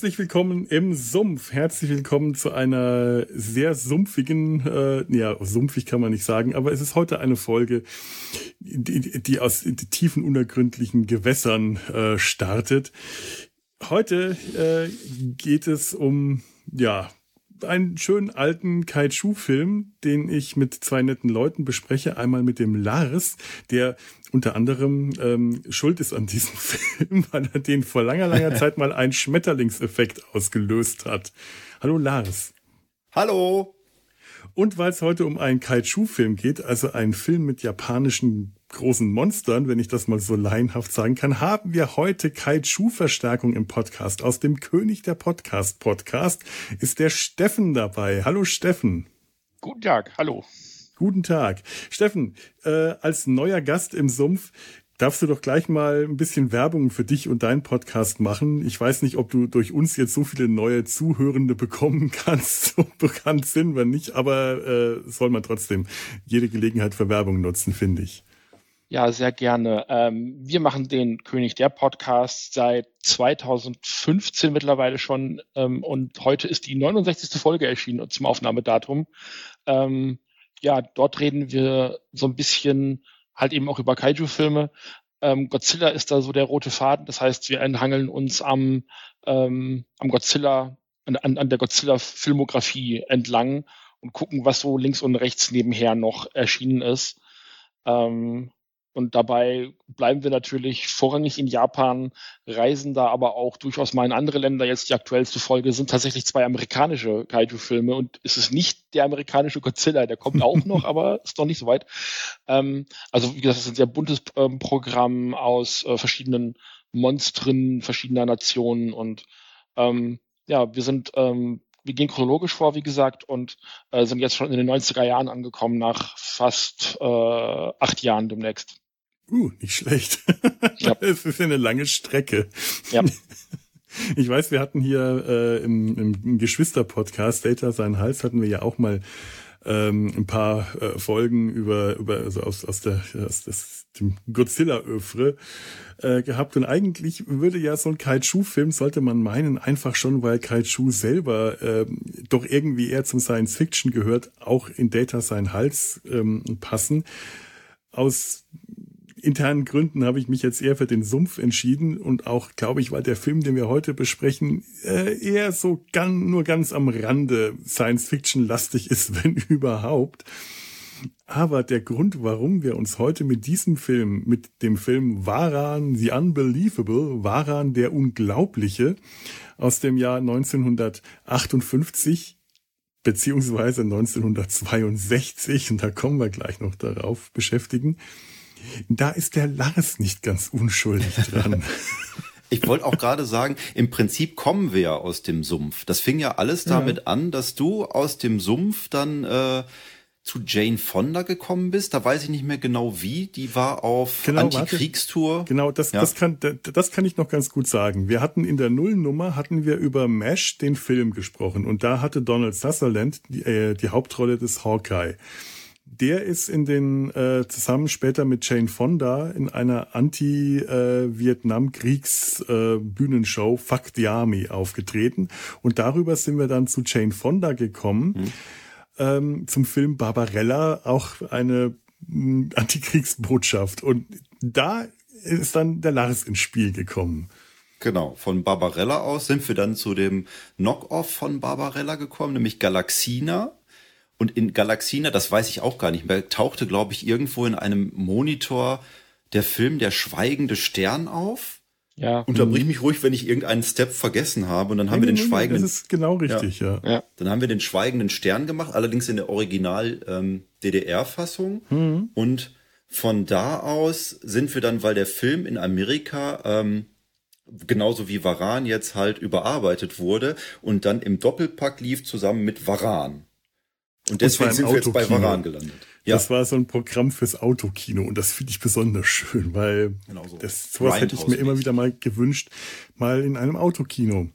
Herzlich willkommen im Sumpf. Herzlich willkommen zu einer sehr sumpfigen, äh, ja, sumpfig kann man nicht sagen, aber es ist heute eine Folge, die, die aus die tiefen, unergründlichen Gewässern äh, startet. Heute äh, geht es um, ja, einen schönen alten Kaiju-Film, den ich mit zwei netten Leuten bespreche. Einmal mit dem Lars, der unter anderem ähm, schuld ist an diesem Film, weil er den vor langer, langer Zeit mal einen Schmetterlingseffekt ausgelöst hat. Hallo Lars. Hallo. Und weil es heute um einen Kaiju-Film geht, also einen Film mit japanischen großen Monstern, wenn ich das mal so laienhaft sagen kann, haben wir heute Kaiju-Verstärkung im Podcast. Aus dem König der Podcast-Podcast ist der Steffen dabei. Hallo Steffen. Guten Tag, hallo. Guten Tag. Steffen, äh, als neuer Gast im Sumpf darfst du doch gleich mal ein bisschen Werbung für dich und deinen Podcast machen. Ich weiß nicht, ob du durch uns jetzt so viele neue Zuhörende bekommen kannst. So bekannt sind wir nicht, aber äh, soll man trotzdem jede Gelegenheit für Werbung nutzen, finde ich. Ja, sehr gerne. Ähm, wir machen den König der Podcast seit 2015 mittlerweile schon ähm, und heute ist die 69. Folge erschienen zum Aufnahmedatum. Ähm, ja, dort reden wir so ein bisschen halt eben auch über Kaiju-Filme. Ähm, Godzilla ist da so der rote Faden. Das heißt, wir enthangeln uns am, ähm, am Godzilla, an, an der Godzilla-Filmografie entlang und gucken, was so links und rechts nebenher noch erschienen ist. Ähm, und dabei bleiben wir natürlich vorrangig in Japan, reisen da aber auch durchaus mal in andere Länder. Jetzt die aktuellste Folge sind tatsächlich zwei amerikanische Kaiju-Filme und es ist nicht der amerikanische Godzilla, der kommt auch noch, aber ist noch nicht so weit. Ähm, also wie gesagt, es ist ein sehr buntes ähm, Programm aus äh, verschiedenen Monstern verschiedener Nationen und ähm, ja, wir sind ähm, wir gehen chronologisch vor, wie gesagt, und äh, sind jetzt schon in den 90er Jahren angekommen, nach fast äh, acht Jahren demnächst. Uh, nicht schlecht. Ja. Es ist eine lange Strecke. Ja. Ich weiß, wir hatten hier äh, im, im Geschwister-Podcast Data sein Hals hatten wir ja auch mal ähm, ein paar äh, Folgen über über also aus aus der aus das, dem Godzilla-Öfre äh, gehabt und eigentlich würde ja so ein Kaiju-Film sollte man meinen einfach schon, weil Kaiju selber äh, doch irgendwie eher zum Science Fiction gehört, auch in Data sein Hals ähm, passen. Aus internen Gründen habe ich mich jetzt eher für den Sumpf entschieden und auch, glaube ich, weil der Film, den wir heute besprechen, äh, eher so ganz, nur ganz am Rande Science-Fiction-lastig ist, wenn überhaupt. Aber der Grund, warum wir uns heute mit diesem Film, mit dem Film Varan the Unbelievable, Varan der Unglaubliche aus dem Jahr 1958 beziehungsweise 1962, und da kommen wir gleich noch darauf, beschäftigen, da ist der Lars nicht ganz unschuldig dran. Ich wollte auch gerade sagen, im Prinzip kommen wir ja aus dem Sumpf. Das fing ja alles damit ja. an, dass du aus dem Sumpf dann äh, zu Jane Fonda gekommen bist. Da weiß ich nicht mehr genau wie. Die war auf genau, Antikriegstour. Warte. Genau, das, ja. das, kann, das kann ich noch ganz gut sagen. Wir hatten in der Nullnummer hatten wir über Mesh den Film gesprochen und da hatte Donald Sutherland die, äh, die Hauptrolle des Hawkeye der ist in den äh, zusammen später mit Jane Fonda in einer Anti-Vietnam-Kriegs-Bühnenshow äh, Fuck the Army aufgetreten. Und darüber sind wir dann zu Jane Fonda gekommen, mhm. ähm, zum Film Barbarella, auch eine äh, Antikriegsbotschaft. Und da ist dann der Lars ins Spiel gekommen. Genau, von Barbarella aus sind wir dann zu dem Knock-Off von Barbarella gekommen, nämlich Galaxina. Und in Galaxina, das weiß ich auch gar nicht mehr, tauchte, glaube ich, irgendwo in einem Monitor der Film Der schweigende Stern auf. Ja. Unterbrich mich ruhig, wenn ich irgendeinen Step vergessen habe. Und dann haben wir den schweigenden. Das ist genau richtig, ja. ja. Dann haben wir den schweigenden Stern gemacht, allerdings in der Original ähm, DDR-Fassung. Mhm. Und von da aus sind wir dann, weil der Film in Amerika ähm, genauso wie Varan jetzt halt überarbeitet wurde und dann im Doppelpack lief zusammen mit Varan. Und deswegen sind wir jetzt bei Varan gelandet. Ja. Das war so ein Programm fürs Autokino und das finde ich besonders schön, weil genau so. das, sowas hätte ich mir immer wieder mal gewünscht, mal in einem Autokino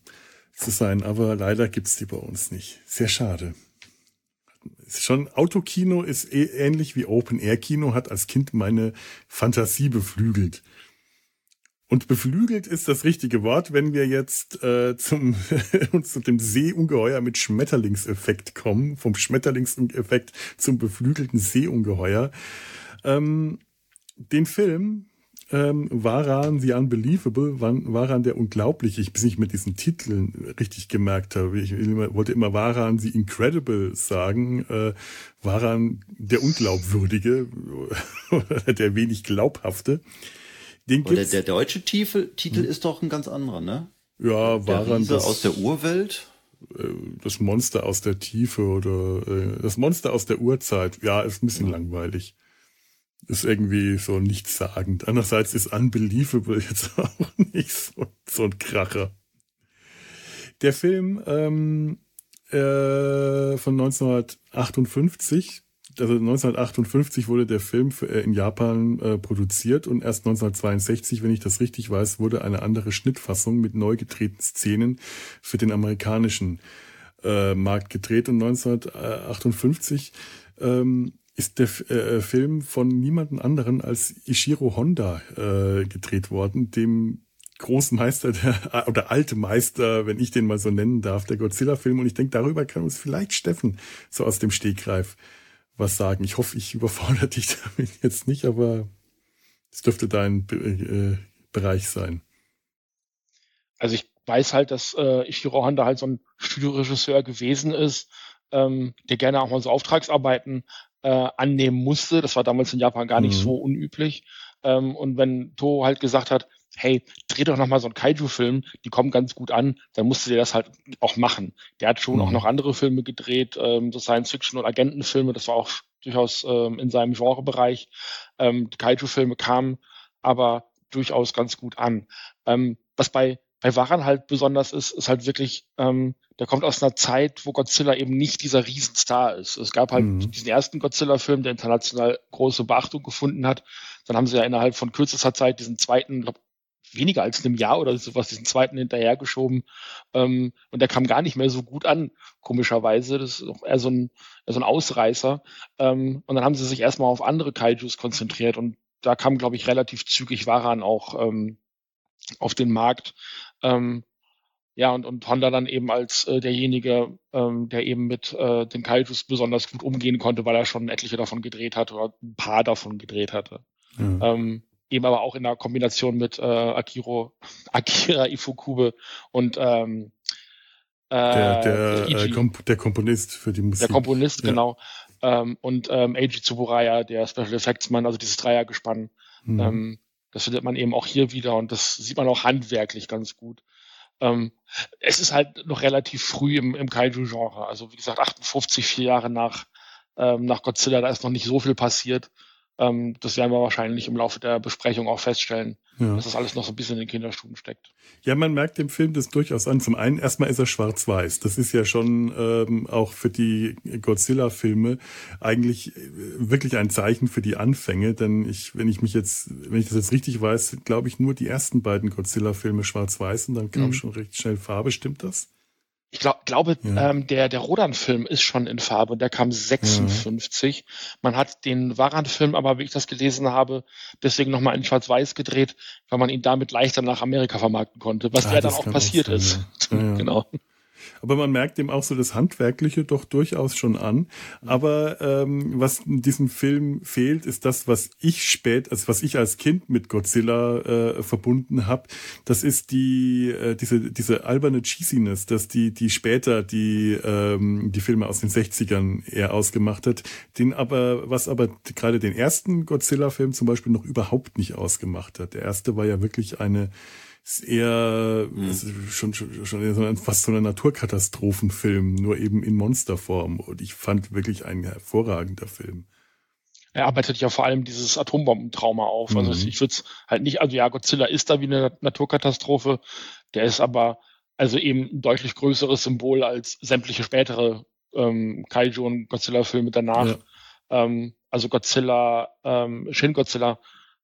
zu sein, aber leider gibt's die bei uns nicht. Sehr schade. Ist schon Autokino ist eh ähnlich wie Open Air Kino, hat als Kind meine Fantasie beflügelt. Und beflügelt ist das richtige Wort, wenn wir jetzt äh, zum uns zu dem Seeungeheuer mit Schmetterlingseffekt kommen, vom Schmetterlingseffekt zum beflügelten Seeungeheuer. Ähm, den Film ähm, Waran the Unbelievable, Waran der Unglaubliche, ich bis ich mit diesen Titeln richtig gemerkt habe. Ich wollte immer Waran the Incredible sagen, äh, Waran der Unglaubwürdige oder der wenig Glaubhafte. Den gibt's, der, der deutsche Titel, Titel hm. ist doch ein ganz anderer, ne? Ja, Waran das, aus der Urwelt. Äh, das Monster aus der Tiefe oder äh, das Monster aus der Urzeit. Ja, ist ein bisschen ja. langweilig ist irgendwie so nichtssagend. Andererseits ist Unbelievable jetzt auch nicht so, so ein Kracher. Der Film ähm, äh, von 1958, also 1958 wurde der Film äh, in Japan äh, produziert und erst 1962, wenn ich das richtig weiß, wurde eine andere Schnittfassung mit neu gedrehten Szenen für den amerikanischen äh, Markt gedreht und 1958 ähm, ist der Film von niemanden anderen als Ishiro Honda gedreht worden, dem großen Meister der, oder alte Meister, wenn ich den mal so nennen darf, der Godzilla-Film. Und ich denke, darüber kann uns vielleicht Steffen so aus dem Stegreif was sagen. Ich hoffe, ich überfordere dich damit jetzt nicht, aber es dürfte dein äh, Bereich sein. Also ich weiß halt, dass äh, Ishiro Honda halt so ein Studioregisseur gewesen ist, ähm, der gerne auch mal so Auftragsarbeiten äh, annehmen musste. Das war damals in Japan gar nicht mhm. so unüblich. Ähm, und wenn To halt gesagt hat, hey, dreh doch noch mal so einen Kaiju-Film, die kommen ganz gut an, dann musste der das halt auch machen. Der hat schon mhm. auch noch andere Filme gedreht, ähm, so Science-Fiction- und Agentenfilme, das war auch durchaus ähm, in seinem Genrebereich. Ähm, die Kaiju-Filme kamen aber durchaus ganz gut an. Ähm, was bei bei Waran halt besonders ist, ist halt wirklich, ähm, der kommt aus einer Zeit, wo Godzilla eben nicht dieser Riesenstar ist. Es gab halt mhm. diesen ersten Godzilla-Film, der international große Beachtung gefunden hat. Dann haben sie ja innerhalb von kürzester Zeit diesen zweiten, glaub, weniger als einem Jahr oder sowas, diesen zweiten hinterhergeschoben. Ähm, und der kam gar nicht mehr so gut an, komischerweise. Das ist eher so ein, eher so ein Ausreißer. Ähm, und dann haben sie sich erstmal auf andere Kaijus konzentriert und da kam, glaube ich, relativ zügig Waran auch ähm, auf den Markt. Ähm, ja, und, und Honda dann eben als äh, derjenige, ähm, der eben mit äh, den Kaijus besonders gut umgehen konnte, weil er schon etliche davon gedreht hat oder ein paar davon gedreht hatte. Ja. Ähm, eben aber auch in der Kombination mit äh, Akiro, Akira Ifukube und ähm, äh, der, der, äh, Komp der Komponist für die Musik. Der Komponist, ja. genau. Ähm, und ähm, Eiji Tsuburaya, der Special Effects Mann, also dieses Dreiergespann. Mhm. Ähm, das findet man eben auch hier wieder und das sieht man auch handwerklich ganz gut. Ähm, es ist halt noch relativ früh im, im Kaiju-Genre. Also wie gesagt, 58, vier Jahre nach, ähm, nach Godzilla, da ist noch nicht so viel passiert. Ähm, das werden wir wahrscheinlich im Laufe der Besprechung auch feststellen, ja. dass das alles noch so ein bisschen in den Kinderschuhen steckt. Ja, man merkt dem Film das durchaus an. Zum einen, erstmal ist er schwarz-weiß. Das ist ja schon ähm, auch für die Godzilla-Filme eigentlich äh, wirklich ein Zeichen für die Anfänge. Denn ich, wenn ich mich jetzt, wenn ich das jetzt richtig weiß, glaube ich nur die ersten beiden Godzilla-Filme schwarz-weiß und dann kam mhm. schon recht schnell Farbe. Stimmt das? Ich glaub, glaube, ja. ähm, der, der Rodan-Film ist schon in Farbe, der kam 56. Ja. Man hat den Waran-Film aber, wie ich das gelesen habe, deswegen nochmal in Schwarz-Weiß gedreht, weil man ihn damit leichter nach Amerika vermarkten konnte, was ah, ja dann auch passiert sein, ist. Ja. genau. Aber man merkt ihm auch so das Handwerkliche doch durchaus schon an. Aber ähm, was in diesem Film fehlt, ist das, was ich spät, also was ich als Kind mit Godzilla äh, verbunden habe. Das ist die äh, diese diese alberne Cheesiness, dass die die später die ähm, die Filme aus den 60ern eher ausgemacht hat. Den aber was aber gerade den ersten Godzilla-Film zum Beispiel noch überhaupt nicht ausgemacht hat. Der erste war ja wirklich eine ist eher mhm. ist schon, schon, schon fast so ein Naturkatastrophenfilm, nur eben in Monsterform. Und ich fand wirklich ein hervorragender Film. Er arbeitet ja vor allem dieses Atombombentrauma auf. Also mhm. Also ich würde es halt nicht, also ja, Godzilla ist da wie eine Naturkatastrophe, der ist aber also eben ein deutlich größeres Symbol als sämtliche spätere ähm, Kaiju und Godzilla-Filme danach. Ja. Ähm, also Godzilla, ähm, Shin Godzilla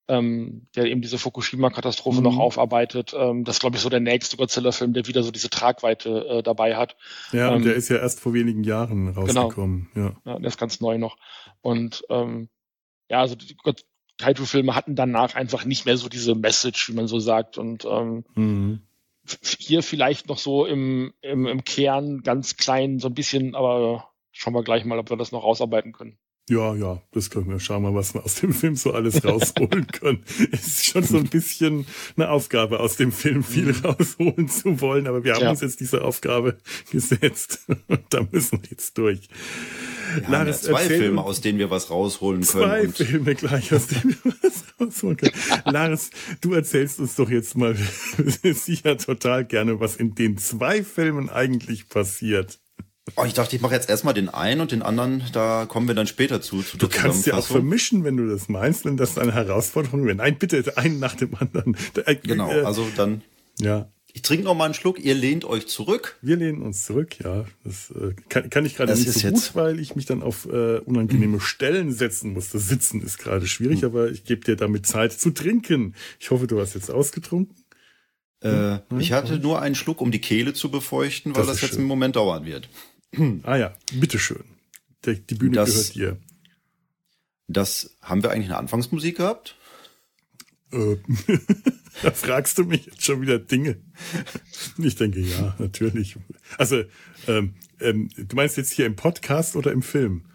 ähm, der eben diese Fukushima-Katastrophe mhm. noch aufarbeitet. Ähm, das ist, glaube ich, so der nächste Godzilla-Film, der wieder so diese Tragweite äh, dabei hat. Ja, ähm, und der ist ja erst vor wenigen Jahren genau. rausgekommen. Genau. Ja. ja, der ist ganz neu noch. Und ähm, ja, also die, Kaiju-Filme hatten danach einfach nicht mehr so diese Message, wie man so sagt. Und ähm, mhm. hier vielleicht noch so im, im, im Kern ganz klein, so ein bisschen, aber schauen wir gleich mal, ob wir das noch rausarbeiten können. Ja, ja, das können wir. Schauen wir, was wir aus dem Film so alles rausholen können. es ist schon so ein bisschen eine Aufgabe, aus dem Film viel mhm. rausholen zu wollen, aber wir haben ja. uns jetzt diese Aufgabe gesetzt und da müssen wir jetzt durch. Wir Laris, ja zwei Filme, aus denen wir was rausholen können. Zwei Filme gleich, aus denen wir was rausholen können. Laris, du erzählst uns doch jetzt mal sicher total gerne, was in den zwei Filmen eigentlich passiert. Oh, ich dachte, ich mache jetzt erstmal den einen und den anderen, da kommen wir dann später zu. zu du kannst ja auch vermischen, wenn du das meinst, wenn das eine Herausforderung wäre. Nein, bitte, einen nach dem anderen. Äh, genau, äh, also dann. Ja. Ich trinke noch mal einen Schluck, ihr lehnt euch zurück. Wir lehnen uns zurück, ja. Das äh, kann, kann ich gerade nicht so gut, jetzt... weil ich mich dann auf äh, unangenehme Stellen setzen muss. Das Sitzen ist gerade schwierig, hm. aber ich gebe dir damit Zeit zu trinken. Ich hoffe, du hast jetzt ausgetrunken. Äh, hm? ich hatte nur einen Schluck, um die Kehle zu befeuchten, weil das, das jetzt schön. im Moment dauern wird. Ah ja, bitteschön. Der, die Bühne das, gehört dir. Das haben wir eigentlich eine Anfangsmusik gehabt? Äh, da fragst du mich jetzt schon wieder Dinge. Ich denke ja, natürlich. Also, ähm, ähm, du meinst jetzt hier im Podcast oder im Film?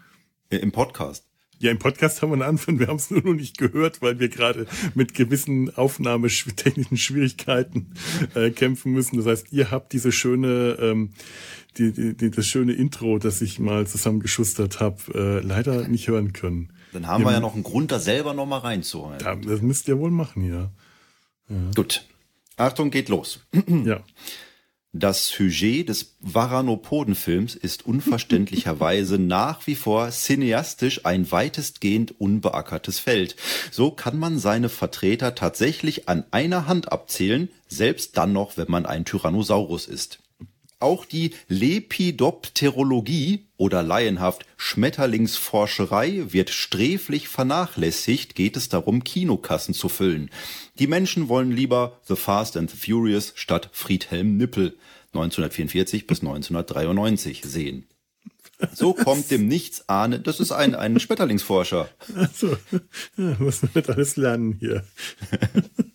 Im Podcast. Ja, im Podcast haben wir einen Anfang. Wir haben es nur noch nicht gehört, weil wir gerade mit gewissen aufnahmetechnischen Schwierigkeiten äh, kämpfen müssen. Das heißt, ihr habt diese schöne, ähm, die, die, die, das schöne Intro, das ich mal zusammengeschustert habe, äh, leider nicht hören können. Dann haben ihr, wir ja noch einen Grund, da selber noch mal reinzuholen. Da, das müsst ihr wohl machen, ja. ja. Gut. Achtung, geht los. ja. Das Sujet des Varanopoden-Films ist unverständlicherweise nach wie vor cineastisch ein weitestgehend unbeackertes Feld. So kann man seine Vertreter tatsächlich an einer Hand abzählen, selbst dann noch, wenn man ein Tyrannosaurus ist. Auch die Lepidopterologie oder laienhaft Schmetterlingsforscherei wird sträflich vernachlässigt, geht es darum, Kinokassen zu füllen. Die Menschen wollen lieber The Fast and the Furious statt Friedhelm Nippel 1944 bis 1993 sehen. So kommt dem Nichts ahnen. Das ist ein, ein Schmetterlingsforscher. Achso, ja, muss man nicht alles lernen hier.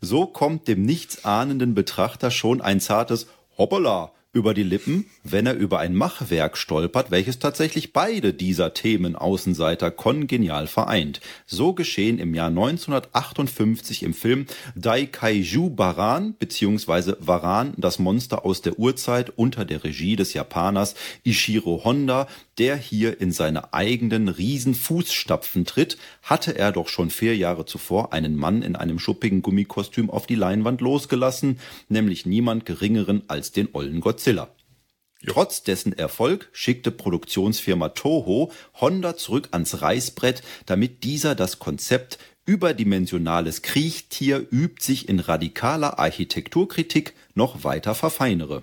So kommt dem nichtsahnenden Betrachter schon ein zartes Hoppala über die Lippen, wenn er über ein Machwerk stolpert, welches tatsächlich beide dieser Themen Außenseiter kongenial vereint. So geschehen im Jahr 1958 im Film Daikaiju Baran bzw. Varan, das Monster aus der Urzeit unter der Regie des Japaners Ishiro Honda, der hier in seine eigenen Riesenfußstapfen tritt, hatte er doch schon vier Jahre zuvor einen Mann in einem schuppigen Gummikostüm auf die Leinwand losgelassen, nämlich niemand geringeren als den ollen Godzilla. Trotz dessen Erfolg schickte Produktionsfirma Toho Honda zurück ans Reißbrett, damit dieser das Konzept überdimensionales Kriechtier übt sich in radikaler Architekturkritik noch weiter verfeinere.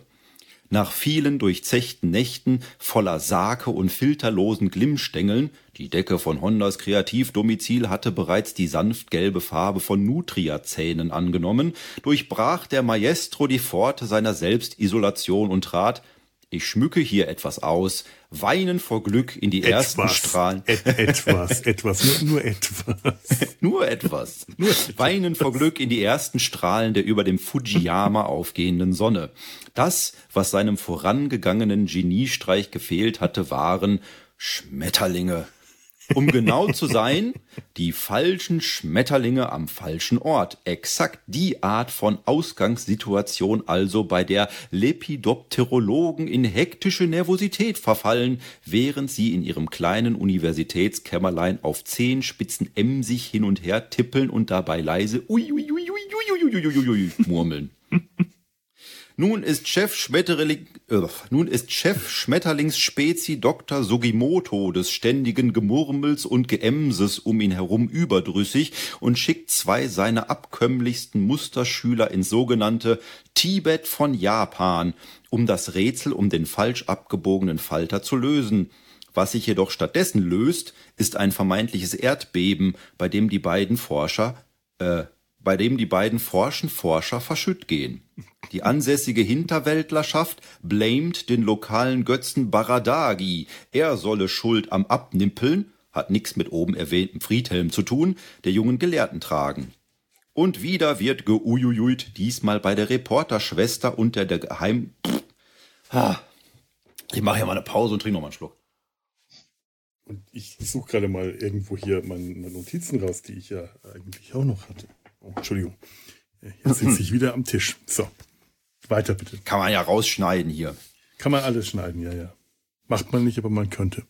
Nach vielen durchzechten Nächten voller Sake und filterlosen Glimmstängeln, die Decke von Hondas Kreativdomizil hatte bereits die sanft gelbe Farbe von Nutria-Zähnen angenommen, durchbrach der Maestro die Pforte seiner Selbstisolation und trat, ich schmücke hier etwas aus, weinen vor Glück in die etwas, ersten Strahlen. Et, etwas, etwas, nur, nur etwas. nur etwas. Nur weinen vor Glück in die ersten Strahlen der über dem Fujiyama aufgehenden Sonne. Das, was seinem vorangegangenen Geniestreich gefehlt hatte, waren Schmetterlinge. Um genau zu sein, die falschen Schmetterlinge am falschen Ort. Exakt die Art von Ausgangssituation also, bei der Lepidopterologen in hektische Nervosität verfallen, während sie in ihrem kleinen Universitätskämmerlein auf Zehenspitzen emsig hin und her tippeln und dabei leise ui, murmeln. Nun ist Chef Schmetterling, äh, nun ist Chef Schmetterlingsspezi Dr. Sugimoto des ständigen Gemurmels und Geemses um ihn herum überdrüssig und schickt zwei seiner abkömmlichsten Musterschüler ins sogenannte Tibet von Japan, um das Rätsel um den falsch abgebogenen Falter zu lösen. Was sich jedoch stattdessen löst, ist ein vermeintliches Erdbeben, bei dem die beiden Forscher, äh, bei dem die beiden forschen Forscher verschütt gehen. Die ansässige Hinterwäldlerschaft blamet den lokalen Götzen Baradagi. Er solle Schuld am Abnimpeln, hat nichts mit oben erwähntem Friedhelm zu tun, der jungen Gelehrten tragen. Und wieder wird geujujuit, diesmal bei der Reporterschwester unter der Geheim... Ich mache ja mal eine Pause und trinke noch mal einen Schluck. Und ich suche gerade mal irgendwo hier meine Notizen raus, die ich ja eigentlich auch noch hatte. Oh, Entschuldigung. Jetzt sitze ich wieder am Tisch. So. Weiter bitte. Kann man ja rausschneiden hier. Kann man alles schneiden, ja, ja. Macht man nicht, aber man könnte.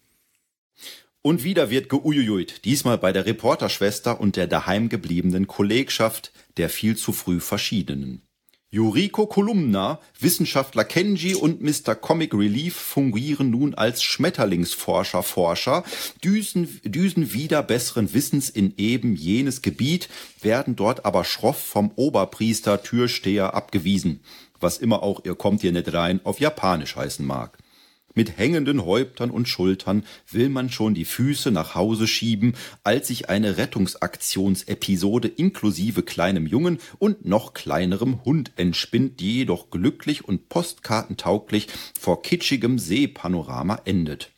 Und wieder wird geujujuit, diesmal bei der Reporterschwester und der daheim gebliebenen Kollegschaft der viel zu früh Verschiedenen. Yuriko Kolumna, Wissenschaftler Kenji und Mr. Comic Relief fungieren nun als Schmetterlingsforscher Forscher, düsen, düsen wieder besseren Wissens in eben jenes Gebiet, werden dort aber schroff vom Oberpriester Türsteher abgewiesen, was immer auch ihr kommt hier nicht rein auf Japanisch heißen mag. Mit hängenden Häuptern und Schultern will man schon die Füße nach Hause schieben, als sich eine Rettungsaktionsepisode inklusive kleinem Jungen und noch kleinerem Hund entspinnt, die jedoch glücklich und postkartentauglich vor kitschigem Seepanorama endet.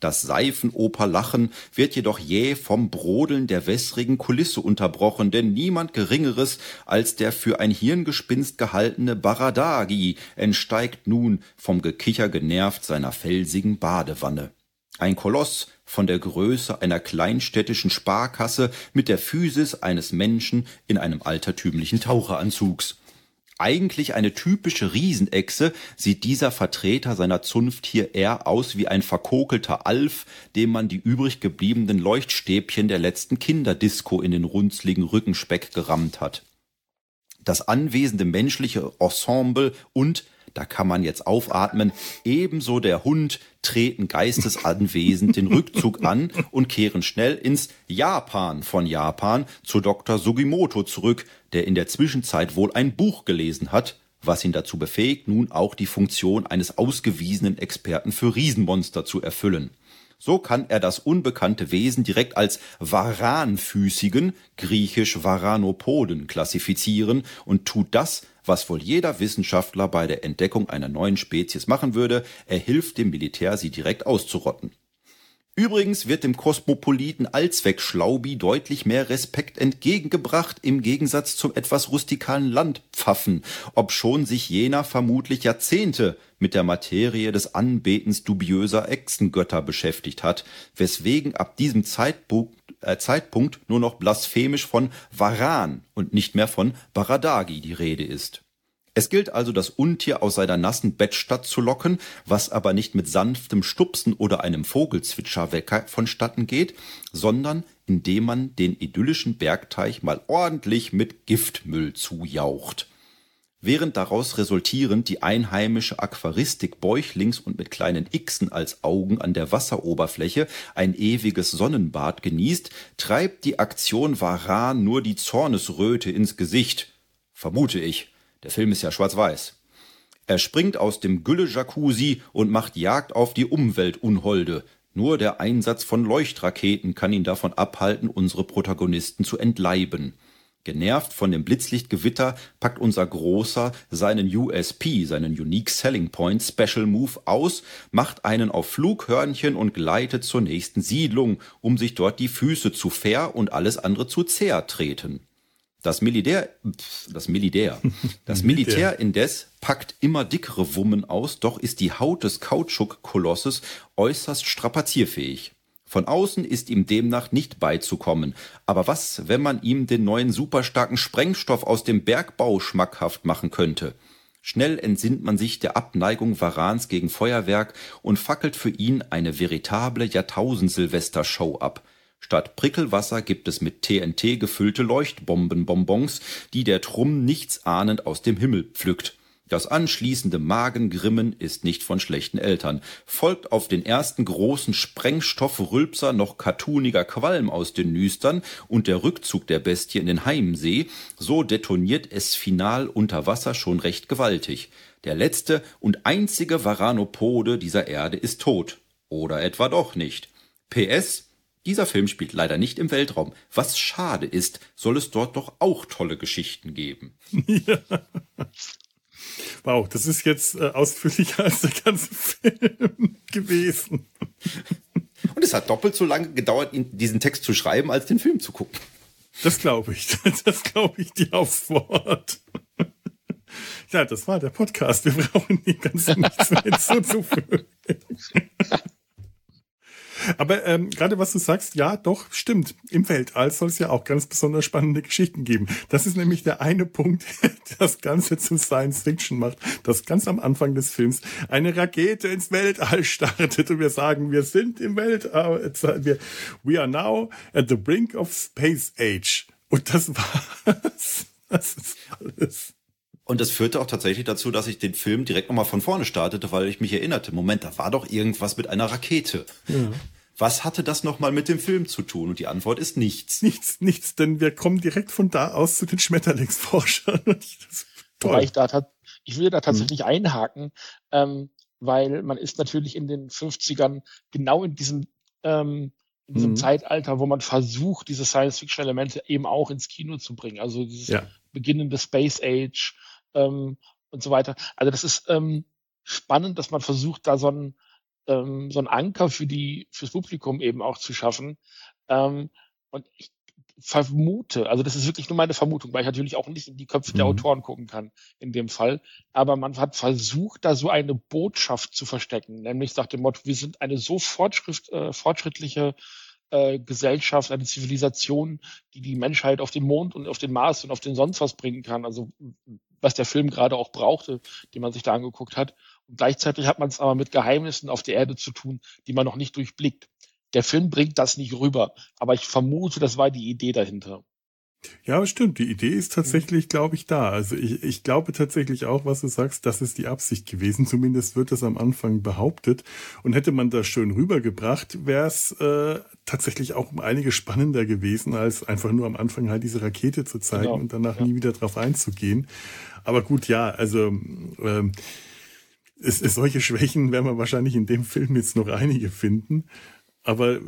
Das Seifenoperlachen wird jedoch jäh vom Brodeln der wässrigen Kulisse unterbrochen, denn niemand Geringeres als der für ein Hirngespinst gehaltene Baradagi entsteigt nun vom Gekicher genervt seiner felsigen Badewanne. Ein Koloss von der Größe einer kleinstädtischen Sparkasse mit der Physis eines Menschen in einem altertümlichen Taucheranzugs. Eigentlich eine typische Riesenechse sieht dieser Vertreter seiner Zunft hier eher aus wie ein verkokelter Alf, dem man die übrig gebliebenen Leuchtstäbchen der letzten Kinderdisco in den runzligen Rückenspeck gerammt hat. Das anwesende menschliche Ensemble und da kann man jetzt aufatmen. Ebenso der Hund treten geistesanwesend den Rückzug an und kehren schnell ins Japan von Japan zu Dr. Sugimoto zurück, der in der Zwischenzeit wohl ein Buch gelesen hat, was ihn dazu befähigt, nun auch die Funktion eines ausgewiesenen Experten für Riesenmonster zu erfüllen. So kann er das unbekannte Wesen direkt als Varanfüßigen, griechisch Varanopoden, klassifizieren und tut das, was wohl jeder Wissenschaftler bei der Entdeckung einer neuen Spezies machen würde, er hilft dem Militär, sie direkt auszurotten. Übrigens wird dem Kosmopoliten Allzweck-Schlaubi deutlich mehr Respekt entgegengebracht im Gegensatz zum etwas rustikalen Landpfaffen, obschon sich jener vermutlich Jahrzehnte mit der Materie des Anbetens dubiöser Echsengötter beschäftigt hat, weswegen ab diesem Zeitpunkt, äh, Zeitpunkt nur noch blasphemisch von Varan und nicht mehr von Baradagi die Rede ist. Es gilt also, das Untier aus seiner nassen Bettstadt zu locken, was aber nicht mit sanftem Stupsen oder einem Vogelzwitscherwecker vonstatten geht, sondern indem man den idyllischen Bergteich mal ordentlich mit Giftmüll zujaucht. Während daraus resultierend die einheimische Aquaristik bäuchlings und mit kleinen Xen als Augen an der Wasseroberfläche ein ewiges Sonnenbad genießt, treibt die Aktion Varan nur die Zornesröte ins Gesicht. Vermute ich. Der Film ist ja schwarz-weiß. Er springt aus dem Gülle-Jacuzzi und macht Jagd auf die Umweltunholde. Nur der Einsatz von Leuchtraketen kann ihn davon abhalten, unsere Protagonisten zu entleiben. Genervt von dem Blitzlichtgewitter packt unser Großer seinen USP, seinen Unique Selling Point Special Move aus, macht einen auf Flughörnchen und gleitet zur nächsten Siedlung, um sich dort die Füße zu fair und alles andere zu zerr treten. Das Militär, das Militär, das Militär indes packt immer dickere Wummen aus, doch ist die Haut des Kautschuk-Kolosses äußerst strapazierfähig. Von außen ist ihm demnach nicht beizukommen. Aber was, wenn man ihm den neuen superstarken Sprengstoff aus dem Bergbau schmackhaft machen könnte? Schnell entsinnt man sich der Abneigung Varans gegen Feuerwerk und fackelt für ihn eine veritable Jahrtausend-Silvester-Show ab – Statt Prickelwasser gibt es mit TNT gefüllte Leuchtbombenbonbons, die der Trumm nichtsahnend aus dem Himmel pflückt. Das anschließende Magengrimmen ist nicht von schlechten Eltern. Folgt auf den ersten großen Sprengstoffrülpser noch cartooniger Qualm aus den Nüstern und der Rückzug der Bestie in den Heimsee, so detoniert es final unter Wasser schon recht gewaltig. Der letzte und einzige Varanopode dieser Erde ist tot. Oder etwa doch nicht. PS dieser Film spielt leider nicht im Weltraum. Was schade ist, soll es dort doch auch tolle Geschichten geben. Ja. Wow, das ist jetzt äh, ausführlicher als der ganze Film gewesen. Und Es hat doppelt so lange gedauert, diesen Text zu schreiben, als den Film zu gucken. Das glaube ich. Das glaube ich dir aufs Wort. Ja, das war der Podcast. Wir brauchen die ganze nichts mehr hinzuzufügen. Aber ähm, gerade was du sagst, ja, doch, stimmt. Im Weltall soll es ja auch ganz besonders spannende Geschichten geben. Das ist nämlich der eine Punkt, das Ganze zum Science Fiction macht, dass ganz am Anfang des Films eine Rakete ins Weltall startet und wir sagen, wir sind im Weltall, wir, we are now at the brink of space age. Und das war's. Das ist alles. Und das führte auch tatsächlich dazu, dass ich den Film direkt nochmal von vorne startete, weil ich mich erinnerte, Moment, da war doch irgendwas mit einer Rakete. Ja. Was hatte das nochmal mit dem Film zu tun? Und die Antwort ist nichts. Nichts, nichts, denn wir kommen direkt von da aus zu den Schmetterlingsforschern. Wobei ich da ich will da tatsächlich hm. einhaken, ähm, weil man ist natürlich in den 50ern genau in diesem ähm, in diesem mhm. Zeitalter, wo man versucht, diese Science-Fiction-Elemente eben auch ins Kino zu bringen. Also dieses ja. beginnende Space Age, ähm, und so weiter. Also das ist ähm, spannend, dass man versucht, da so ein ähm, so ein Anker für die fürs Publikum eben auch zu schaffen. Ähm, und ich vermute, also das ist wirklich nur meine Vermutung, weil ich natürlich auch nicht in die Köpfe mhm. der Autoren gucken kann in dem Fall, aber man hat versucht, da so eine Botschaft zu verstecken, nämlich nach dem Motto, wir sind eine so fortschritt, äh, fortschrittliche äh, Gesellschaft, eine Zivilisation, die die Menschheit auf den Mond und auf den Mars und auf den sonst was bringen kann. Also was der Film gerade auch brauchte, den man sich da angeguckt hat. Und gleichzeitig hat man es aber mit Geheimnissen auf der Erde zu tun, die man noch nicht durchblickt. Der Film bringt das nicht rüber, aber ich vermute, das war die Idee dahinter. Ja, stimmt. Die Idee ist tatsächlich, glaube ich, da. Also ich, ich glaube tatsächlich auch, was du sagst, das ist die Absicht gewesen. Zumindest wird das am Anfang behauptet. Und hätte man das schön rübergebracht, wäre es äh, tatsächlich auch um einige spannender gewesen, als einfach nur am Anfang halt diese Rakete zu zeigen genau. und danach ja. nie wieder drauf einzugehen. Aber gut, ja, also ähm, es, es, solche Schwächen werden wir wahrscheinlich in dem Film jetzt noch einige finden. Aber äh,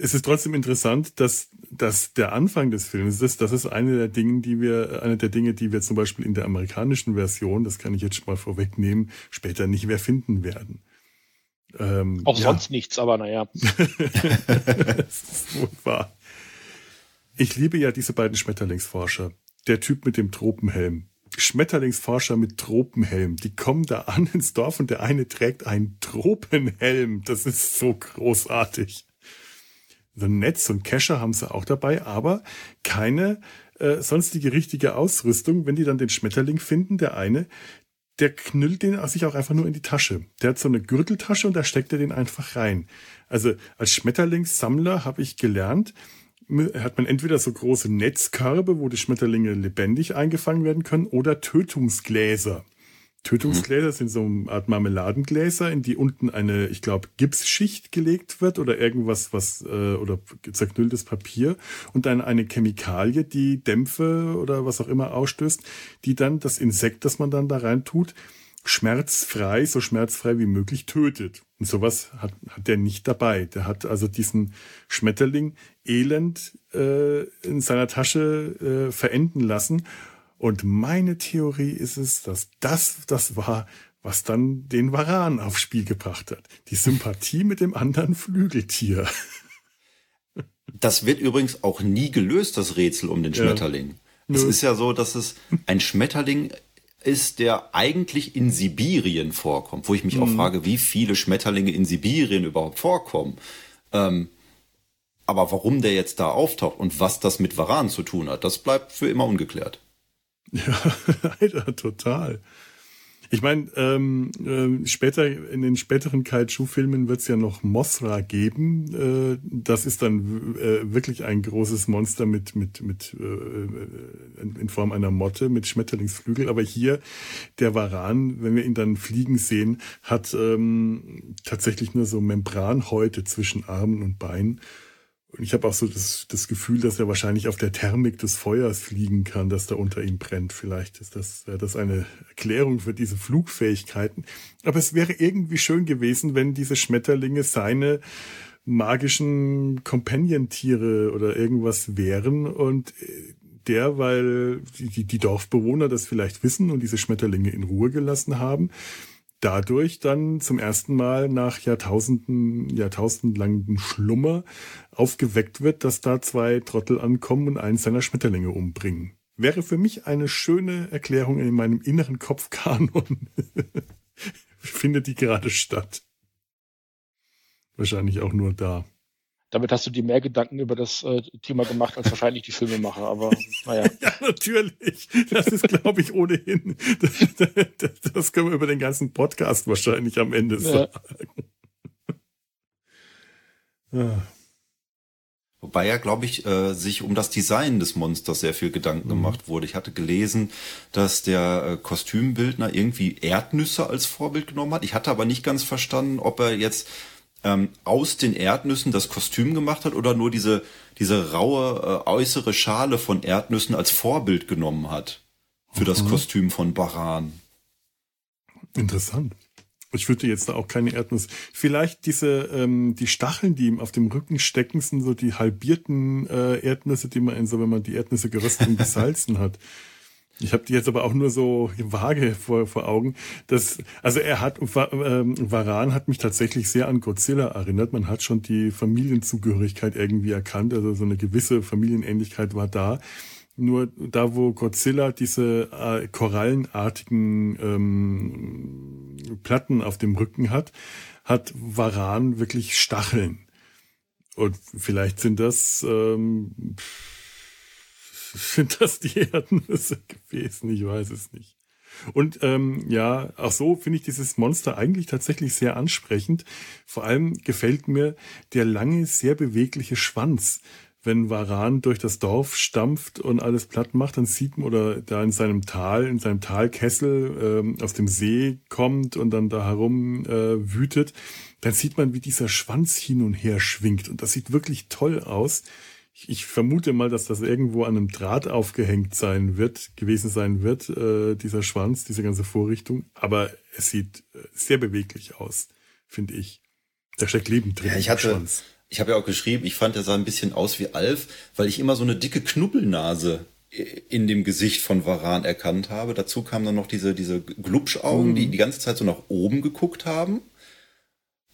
es ist trotzdem interessant, dass, dass der Anfang des Films ist, das ist eine der Dinge, die wir, eine der Dinge, die wir zum Beispiel in der amerikanischen Version, das kann ich jetzt schon mal vorwegnehmen, später nicht mehr finden werden. Ähm, Auch ja. sonst nichts, aber naja. das ist wohl wahr. Ich liebe ja diese beiden Schmetterlingsforscher. Der Typ mit dem Tropenhelm. Schmetterlingsforscher mit Tropenhelm. Die kommen da an ins Dorf und der eine trägt einen Tropenhelm. Das ist so großartig. So ein Netz und Kescher haben sie auch dabei, aber keine äh, sonstige richtige Ausrüstung. Wenn die dann den Schmetterling finden, der eine, der knüllt den sich auch einfach nur in die Tasche. Der hat so eine Gürteltasche und da steckt er den einfach rein. Also als Schmetterlingssammler habe ich gelernt, hat man entweder so große Netzkörbe, wo die Schmetterlinge lebendig eingefangen werden können, oder Tötungsgläser. Tötungsgläser sind so eine Art Marmeladengläser, in die unten eine, ich glaube, Gipsschicht gelegt wird oder irgendwas, was äh, oder zerknülltes Papier und dann eine Chemikalie, die Dämpfe oder was auch immer ausstößt, die dann das Insekt, das man dann da rein tut, schmerzfrei, so schmerzfrei wie möglich tötet. Und sowas hat, hat der nicht dabei. Der hat also diesen Schmetterling elend äh, in seiner Tasche äh, verenden lassen. Und meine Theorie ist es, dass das das war, was dann den Varan aufs Spiel gebracht hat. Die Sympathie mit dem anderen Flügeltier. Das wird übrigens auch nie gelöst, das Rätsel um den Schmetterling. Ja. Es ist ja so, dass es ein Schmetterling ist, der eigentlich in Sibirien vorkommt, wo ich mich mhm. auch frage, wie viele Schmetterlinge in Sibirien überhaupt vorkommen. Ähm, aber warum der jetzt da auftaucht und was das mit Varan zu tun hat, das bleibt für immer ungeklärt. Ja, leider, total. Ich meine, ähm, äh, später in den späteren Kaiju-Filmen wird es ja noch Mothra geben. Äh, das ist dann äh, wirklich ein großes Monster mit mit mit äh, äh, in Form einer Motte mit Schmetterlingsflügel. Aber hier der Varan, wenn wir ihn dann fliegen sehen, hat ähm, tatsächlich nur so Membranhäute zwischen Armen und Beinen. Und ich habe auch so das, das Gefühl, dass er wahrscheinlich auf der Thermik des Feuers fliegen kann, das da unter ihm brennt. Vielleicht ist das, das eine Erklärung für diese Flugfähigkeiten. Aber es wäre irgendwie schön gewesen, wenn diese Schmetterlinge seine magischen Companion-Tiere oder irgendwas wären und äh, der, weil die, die Dorfbewohner das vielleicht wissen und diese Schmetterlinge in Ruhe gelassen haben, dadurch dann zum ersten Mal nach Jahrtausenden, Jahrtausendlangen Schlummer aufgeweckt wird, dass da zwei Trottel ankommen und einen seiner Schmetterlinge umbringen. Wäre für mich eine schöne Erklärung in meinem inneren Kopfkanon. Findet die gerade statt. Wahrscheinlich auch nur da. Damit hast du dir mehr Gedanken über das äh, Thema gemacht als wahrscheinlich die Filmemacher, aber naja. ja, natürlich. Das ist, glaube ich, ohnehin. Das, das, können wir über den ganzen Podcast wahrscheinlich am Ende sagen. Ja. Wobei ja, glaube ich, äh, sich um das Design des Monsters sehr viel Gedanken mhm. gemacht wurde. Ich hatte gelesen, dass der äh, Kostümbildner irgendwie Erdnüsse als Vorbild genommen hat. Ich hatte aber nicht ganz verstanden, ob er jetzt ähm, aus den Erdnüssen das Kostüm gemacht hat oder nur diese, diese raue äh, äußere Schale von Erdnüssen als Vorbild genommen hat für mhm. das Kostüm von Baran. Interessant. Ich würde jetzt da auch keine Erdnuss. Vielleicht diese, ähm, die Stacheln, die ihm auf dem Rücken stecken, sind so die halbierten äh, Erdnüsse, die man in so, wenn man die Erdnüsse geröstet und gesalzen hat. Ich habe die jetzt aber auch nur so vage vor, vor Augen. Das, also er hat, ähm, Varan hat mich tatsächlich sehr an Godzilla erinnert. Man hat schon die Familienzugehörigkeit irgendwie erkannt. Also so eine gewisse Familienähnlichkeit war da. Nur da, wo Godzilla diese äh, korallenartigen ähm, Platten auf dem Rücken hat, hat Varan wirklich Stacheln. Und vielleicht sind das ähm, sind das die Erdnüsse gewesen, ich weiß es nicht. Und ähm, ja, auch so finde ich dieses Monster eigentlich tatsächlich sehr ansprechend. Vor allem gefällt mir der lange, sehr bewegliche Schwanz wenn Varan durch das Dorf stampft und alles platt macht, dann sieht man, oder da in seinem Tal, in seinem Talkessel ähm, aus dem See kommt und dann da herum äh, wütet, dann sieht man, wie dieser Schwanz hin und her schwingt. Und das sieht wirklich toll aus. Ich, vermute mal, dass das irgendwo an einem Draht aufgehängt sein wird, gewesen sein wird, äh, dieser Schwanz, diese ganze Vorrichtung. Aber es sieht äh, sehr beweglich aus, finde ich. Da steckt Leben drin. Ja, ich hatte, Schwanz ich habe ja auch geschrieben, ich fand, er sah ein bisschen aus wie Alf, weil ich immer so eine dicke Knubbelnase in dem Gesicht von Varan erkannt habe. Dazu kamen dann noch diese, diese Glubschaugen, mhm. die die ganze Zeit so nach oben geguckt haben.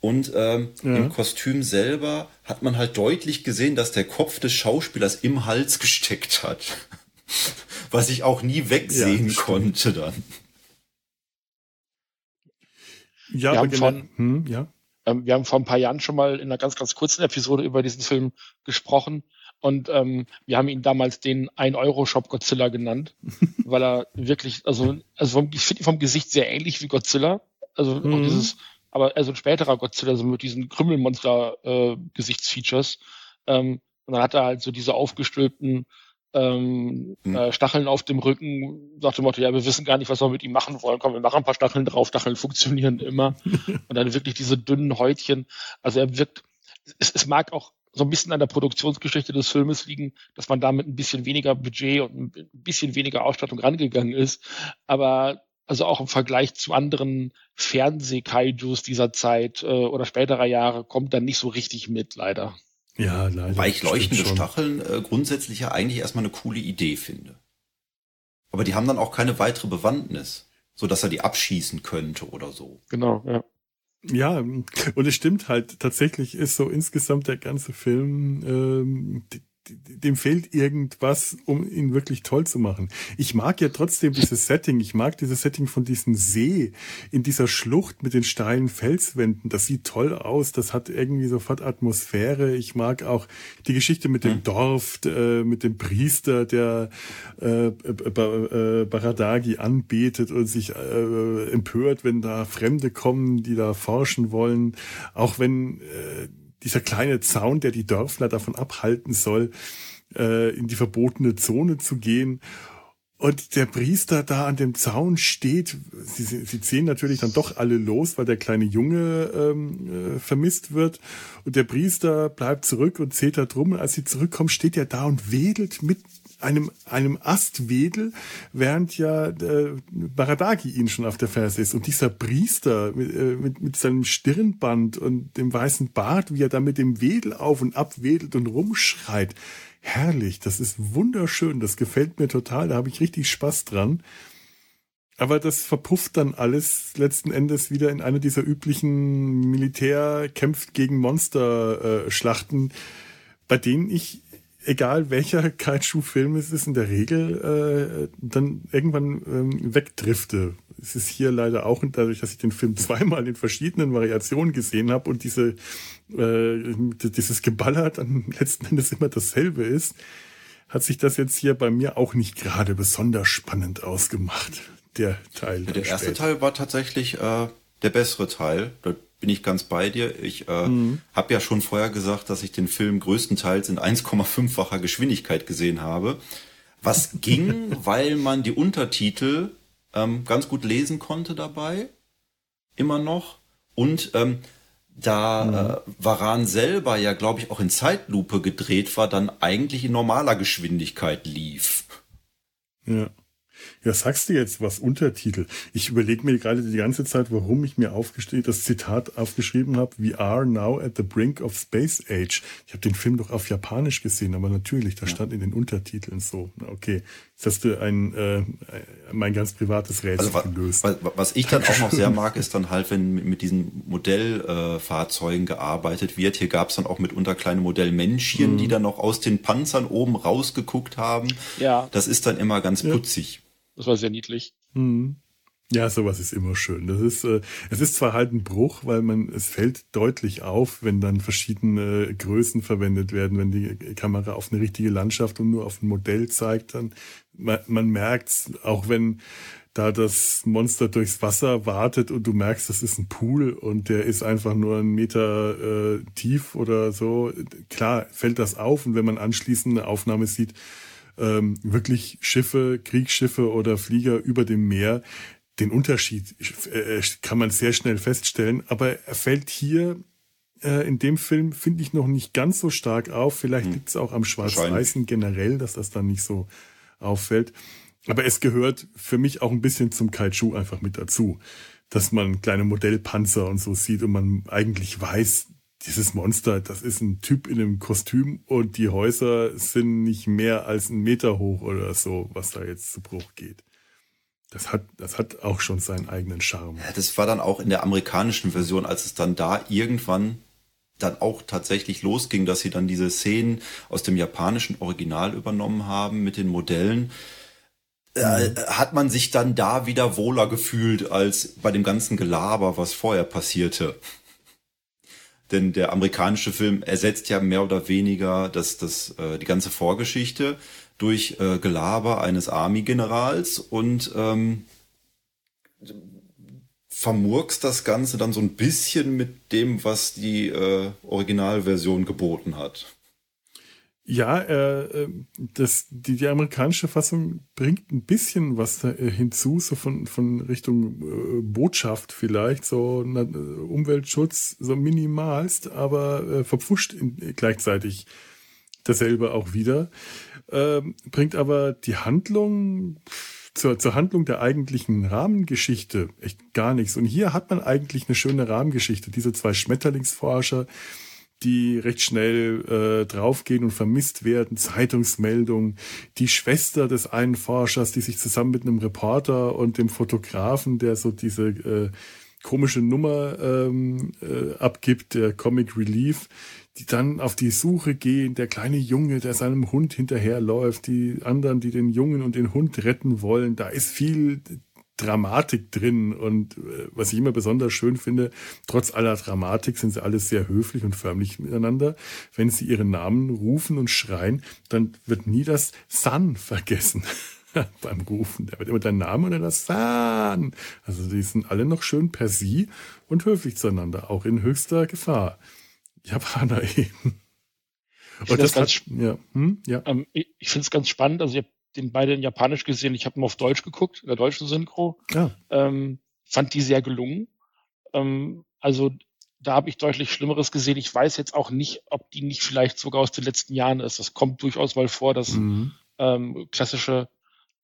Und ähm, ja. im Kostüm selber hat man halt deutlich gesehen, dass der Kopf des Schauspielers im Hals gesteckt hat. Was ich auch nie wegsehen ja, konnte dann. Ja, aber von, hm, ja. Ähm, wir haben vor ein paar Jahren schon mal in einer ganz, ganz kurzen Episode über diesen Film gesprochen. Und ähm, wir haben ihn damals den 1-Euro-Shop Godzilla genannt, weil er wirklich, also, also vom, ich finde ihn vom Gesicht sehr ähnlich wie Godzilla. Also mhm. auch dieses, aber also ein späterer Godzilla, so mit diesen Krümmelmonster-Gesichtsfeatures. Äh, ähm, und dann hat er halt so diese aufgestülpten ähm, mhm. äh, Stacheln auf dem Rücken, sagt dem Motto, ja, wir wissen gar nicht, was wir mit ihm machen wollen. Komm, wir machen ein paar Stacheln drauf, Stacheln funktionieren immer. und dann wirklich diese dünnen Häutchen. Also er wirkt, es, es mag auch so ein bisschen an der Produktionsgeschichte des Filmes liegen, dass man damit ein bisschen weniger Budget und ein bisschen weniger Ausstattung rangegangen ist. Aber also auch im Vergleich zu anderen Fernseh-Kaijus dieser Zeit äh, oder späterer Jahre kommt dann nicht so richtig mit, leider. Ja, leider. Weil ich leuchtende Stacheln äh, grundsätzlich ja eigentlich erstmal eine coole Idee finde. Aber die haben dann auch keine weitere Bewandtnis, so dass er die abschießen könnte oder so. Genau, ja. Ja, und es stimmt halt, tatsächlich ist so insgesamt der ganze Film, ähm, dem fehlt irgendwas, um ihn wirklich toll zu machen. Ich mag ja trotzdem dieses Setting. Ich mag dieses Setting von diesem See in dieser Schlucht mit den steilen Felswänden. Das sieht toll aus. Das hat irgendwie sofort Atmosphäre. Ich mag auch die Geschichte mit dem mhm. Dorf, äh, mit dem Priester, der äh, äh, Baradagi anbetet und sich äh, empört, wenn da Fremde kommen, die da forschen wollen. Auch wenn äh, dieser kleine Zaun, der die Dörfler davon abhalten soll, äh, in die verbotene Zone zu gehen. Und der Priester da an dem Zaun steht, sie, sie ziehen natürlich dann doch alle los, weil der kleine Junge ähm, äh, vermisst wird. Und der Priester bleibt zurück und zählt da drum. Und als sie zurückkommen, steht er da und wedelt mit einem, einem Astwedel, während ja äh, Baradagi ihn schon auf der Ferse ist. Und dieser Priester mit, äh, mit, mit seinem Stirnband und dem weißen Bart, wie er da mit dem Wedel auf und ab wedelt und rumschreit. Herrlich, das ist wunderschön, das gefällt mir total, da habe ich richtig Spaß dran. aber das verpufft dann alles letzten Endes wieder in einer dieser üblichen Militär kämpft gegen Monster-Schlachten, äh, bei denen ich, egal welcher Kaiju-Film es ist, in der Regel äh, dann irgendwann ähm, wegdrifte. Es ist hier leider auch dadurch, dass ich den Film zweimal in verschiedenen Variationen gesehen habe und diese äh, dieses Geballer dann letzten Endes immer dasselbe ist, hat sich das jetzt hier bei mir auch nicht gerade besonders spannend ausgemacht der Teil. Ja, der erste. Teil war tatsächlich äh, der bessere Teil. Da bin ich ganz bei dir. Ich äh, mhm. habe ja schon vorher gesagt, dass ich den Film größtenteils in 1,5-facher Geschwindigkeit gesehen habe. Was ging, weil man die Untertitel ähm, ganz gut lesen konnte dabei. Immer noch. Und ähm, da mhm. äh, Varan selber ja, glaube ich, auch in Zeitlupe gedreht war, dann eigentlich in normaler Geschwindigkeit lief. Ja. Ja, sagst du jetzt was Untertitel? Ich überlege mir gerade die ganze Zeit, warum ich mir aufgestellt das Zitat aufgeschrieben habe. We are now at the brink of space age. Ich habe den Film doch auf Japanisch gesehen, aber natürlich, da ja. stand in den Untertiteln so. Okay, jetzt hast du ein äh, mein ganz privates Rätsel also, gelöst. Was, was ich dann auch noch sehr mag, ist dann halt, wenn mit diesen Modellfahrzeugen äh, gearbeitet wird. Hier gab es dann auch mitunter kleine Modellmännchen, mhm. die dann noch aus den Panzern oben rausgeguckt haben. Ja. Das ist dann immer ganz putzig. Ja. Das war sehr niedlich. Mhm. Ja, sowas ist immer schön. Das ist, äh, es ist zwar halt ein Bruch, weil man, es fällt deutlich auf, wenn dann verschiedene Größen verwendet werden, wenn die Kamera auf eine richtige Landschaft und nur auf ein Modell zeigt, dann man, man merkt, auch wenn da das Monster durchs Wasser wartet und du merkst, das ist ein Pool und der ist einfach nur einen Meter äh, tief oder so. Klar fällt das auf und wenn man anschließend eine Aufnahme sieht, ähm, wirklich Schiffe, Kriegsschiffe oder Flieger über dem Meer. Den Unterschied äh, kann man sehr schnell feststellen, aber er fällt hier äh, in dem Film, finde ich, noch nicht ganz so stark auf. Vielleicht hm. liegt es auch am Schwarz-Weißen generell, dass das dann nicht so auffällt. Aber es gehört für mich auch ein bisschen zum Kaiju einfach mit dazu, dass man kleine Modellpanzer und so sieht und man eigentlich weiß, dieses Monster, das ist ein Typ in einem Kostüm und die Häuser sind nicht mehr als einen Meter hoch oder so, was da jetzt zu Bruch geht. Das hat, das hat auch schon seinen eigenen Charme. Ja, das war dann auch in der amerikanischen Version, als es dann da irgendwann dann auch tatsächlich losging, dass sie dann diese Szenen aus dem japanischen Original übernommen haben mit den Modellen. Äh, hat man sich dann da wieder wohler gefühlt als bei dem ganzen Gelaber, was vorher passierte. Denn der amerikanische Film ersetzt ja mehr oder weniger das, das, äh, die ganze Vorgeschichte durch äh, Gelaber eines Army-Generals und ähm, vermurkst das Ganze dann so ein bisschen mit dem, was die äh, Originalversion geboten hat. Ja, äh, das, die, die amerikanische Fassung bringt ein bisschen was äh, hinzu, so von, von Richtung äh, Botschaft vielleicht, so na, Umweltschutz so minimalst, aber äh, verpfuscht in, gleichzeitig dasselbe auch wieder. Äh, bringt aber die Handlung zur, zur Handlung der eigentlichen Rahmengeschichte echt gar nichts. Und hier hat man eigentlich eine schöne Rahmengeschichte. Diese zwei Schmetterlingsforscher, die recht schnell äh, draufgehen und vermisst werden, Zeitungsmeldungen, die Schwester des einen Forschers, die sich zusammen mit einem Reporter und dem Fotografen, der so diese äh, komische Nummer ähm, äh, abgibt, der Comic Relief, die dann auf die Suche gehen, der kleine Junge, der seinem Hund hinterherläuft, die anderen, die den Jungen und den Hund retten wollen, da ist viel Dramatik drin. Und äh, was ich immer besonders schön finde, trotz aller Dramatik sind sie alle sehr höflich und förmlich miteinander. Wenn sie ihren Namen rufen und schreien, dann wird nie das San vergessen. beim Rufen. Da wird immer dein Name oder das San. Also die sind alle noch schön per Sie und höflich zueinander, auch in höchster Gefahr. Japaner eben. Ich finde das, ganz, ja, hm, ja. Ähm, ich, ich finde es ganz spannend. Also ich habe den beide in Japanisch gesehen. Ich habe ihn auf Deutsch geguckt, in der deutschen Synchro. Ja. Ähm, fand die sehr gelungen. Ähm, also da habe ich deutlich Schlimmeres gesehen. Ich weiß jetzt auch nicht, ob die nicht vielleicht sogar aus den letzten Jahren ist. Das kommt durchaus mal vor, dass mhm. ähm, klassische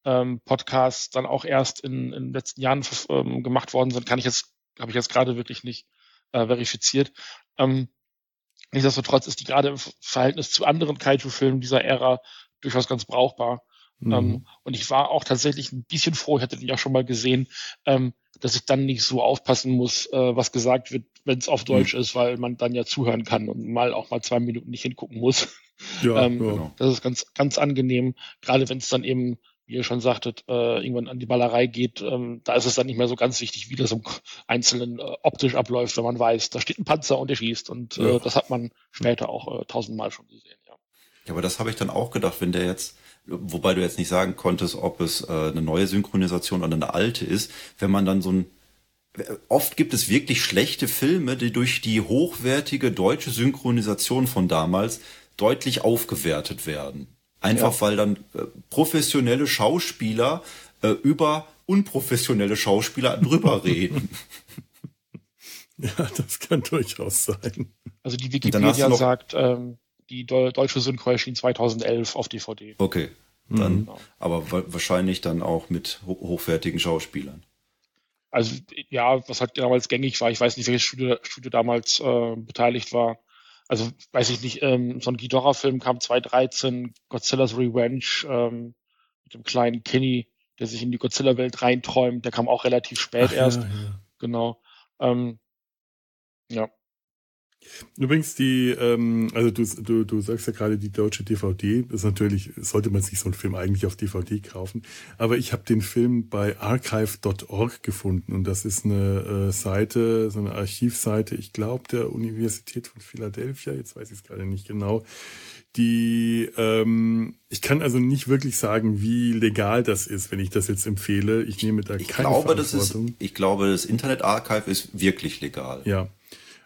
ähm, Podcasts dann auch erst in, in den letzten Jahren ähm, gemacht worden sind. Kann ich jetzt, habe ich jetzt gerade wirklich nicht äh, verifiziert. Ähm, nichtsdestotrotz ist die gerade im Verhältnis zu anderen Kaiju-Filmen dieser Ära durchaus ganz brauchbar. Mhm. Ähm, und ich war auch tatsächlich ein bisschen froh, ich hatte den ja schon mal gesehen, ähm, dass ich dann nicht so aufpassen muss, äh, was gesagt wird, wenn es auf Deutsch mhm. ist, weil man dann ja zuhören kann und mal auch mal zwei Minuten nicht hingucken muss. Ja, ähm. Genau. Das ist ganz, ganz angenehm, gerade wenn es dann eben, wie ihr schon sagtet, äh, irgendwann an die Ballerei geht. Ähm, da ist es dann nicht mehr so ganz wichtig, wie das im Einzelnen äh, optisch abläuft, wenn man weiß, da steht ein Panzer und der schießt. Und äh, ja. das hat man später auch äh, tausendmal schon gesehen. Ja. ja, aber das habe ich dann auch gedacht, wenn der jetzt wobei du jetzt nicht sagen konntest, ob es äh, eine neue Synchronisation oder eine alte ist, wenn man dann so ein Oft gibt es wirklich schlechte Filme, die durch die hochwertige deutsche Synchronisation von damals deutlich aufgewertet werden. Einfach ja. weil dann äh, professionelle Schauspieler äh, über unprofessionelle Schauspieler drüber reden. Ja, das kann durchaus sein. Also die Wikipedia sagt, ähm, die deutsche Synchro erschien 2011 auf DVD. Okay, dann, mhm. aber wahrscheinlich dann auch mit hochwertigen Schauspielern. Also ja, was halt damals gängig war, ich weiß nicht, welches Studio, Studio damals äh, beteiligt war. Also weiß ich nicht, ähm, so ein Ghidorah-Film kam 2013, Godzilla's Revenge ähm, mit dem kleinen Kenny, der sich in die Godzilla-Welt reinträumt, der kam auch relativ spät Ach, erst. Ja, ja. Genau. Ähm, ja. Übrigens die, ähm, also du, du, du sagst ja gerade die deutsche DVD, das ist natürlich, sollte man sich so einen Film eigentlich auf DVD kaufen, aber ich habe den Film bei archive.org gefunden und das ist eine äh, Seite, so eine Archivseite, ich glaube der Universität von Philadelphia, jetzt weiß ich es gerade nicht genau, die, ähm, ich kann also nicht wirklich sagen, wie legal das ist, wenn ich das jetzt empfehle. Ich nehme da ich keine glaube, Verantwortung. Das ist, ich glaube, das Internet Archive ist wirklich legal. Ja,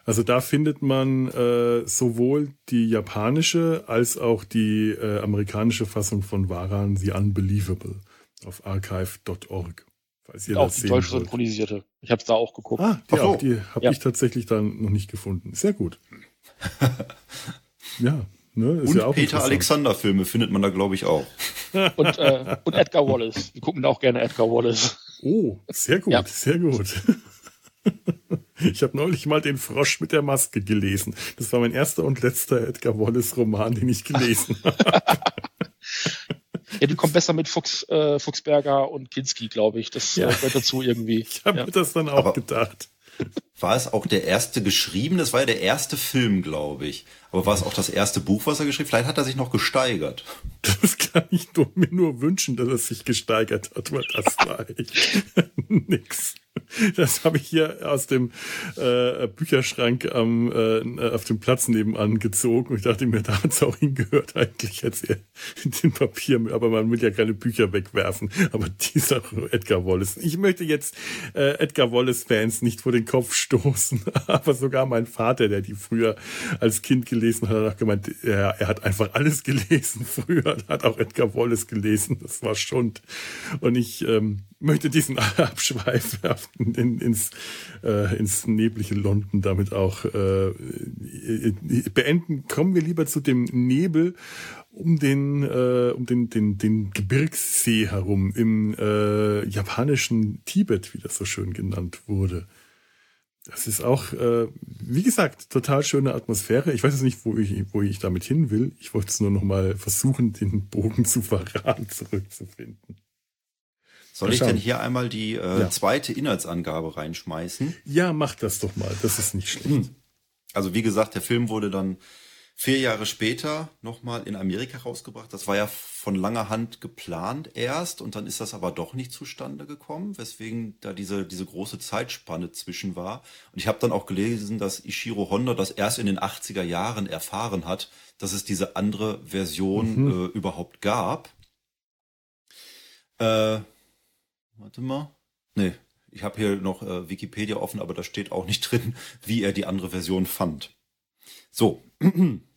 also da findet man äh, sowohl die japanische als auch die äh, amerikanische Fassung von Waran The Unbelievable auf archive.org. Falls ihr auch das die deutsch synchronisierte. Ich habe es da auch geguckt. Ah, die, auch, die habe ja. ich tatsächlich dann noch nicht gefunden. Sehr gut. ja. Ne, und ja Peter Alexander Filme findet man da, glaube ich, auch. und, äh, und Edgar Wallace. Wir gucken da auch gerne Edgar Wallace. Oh, sehr gut, ja. sehr gut. Ich habe neulich mal den Frosch mit der Maske gelesen. Das war mein erster und letzter Edgar Wallace Roman, den ich gelesen habe. Ja, die kommt besser mit Fuchs, äh, Fuchsberger und Kinski, glaube ich. Das ja. gehört dazu irgendwie. Ich habe ja. mir das dann auch Aber gedacht. War es auch der erste geschrieben? Das war ja der erste Film, glaube ich. Aber war es auch das erste Buch, was er geschrieben hat? Vielleicht hat er sich noch gesteigert. Das kann ich mir nur wünschen, dass er sich gesteigert hat, weil das war echt nix. Das habe ich hier aus dem äh, Bücherschrank am, äh, auf dem Platz nebenan gezogen. Und ich dachte mir, da hat es auch hingehört eigentlich jetzt den Papier. Aber man will ja keine Bücher wegwerfen. Aber dieser Edgar Wallace. Ich möchte jetzt äh, Edgar Wallace-Fans nicht vor den Kopf stoßen. Aber sogar mein Vater, der die früher als Kind gelesen hat, hat auch gemeint, er, er hat einfach alles gelesen früher. Hat auch Edgar Wallace gelesen. Das war Schund. Und ich ähm, möchte diesen Abschweif in, ins, äh, ins neblige London damit auch äh, beenden. Kommen wir lieber zu dem Nebel um den äh, um den den den Gebirgssee herum im äh, japanischen Tibet, wie das so schön genannt wurde. Das ist auch, äh, wie gesagt, total schöne Atmosphäre. Ich weiß jetzt nicht, wo ich, wo ich damit hin will. Ich wollte es nur noch mal versuchen, den Bogen zu verraten, zurückzufinden. Soll ich denn hier einmal die äh, ja. zweite Inhaltsangabe reinschmeißen? Ja, mach das doch mal. Das ist nicht schlecht. Also wie gesagt, der Film wurde dann vier Jahre später nochmal in Amerika rausgebracht. Das war ja von langer Hand geplant erst und dann ist das aber doch nicht zustande gekommen, weswegen da diese, diese große Zeitspanne zwischen war. Und ich habe dann auch gelesen, dass Ishiro Honda das erst in den 80er Jahren erfahren hat, dass es diese andere Version mhm. äh, überhaupt gab. Äh, Warte mal. Nee, ich habe hier noch äh, Wikipedia offen, aber da steht auch nicht drin, wie er die andere Version fand. So.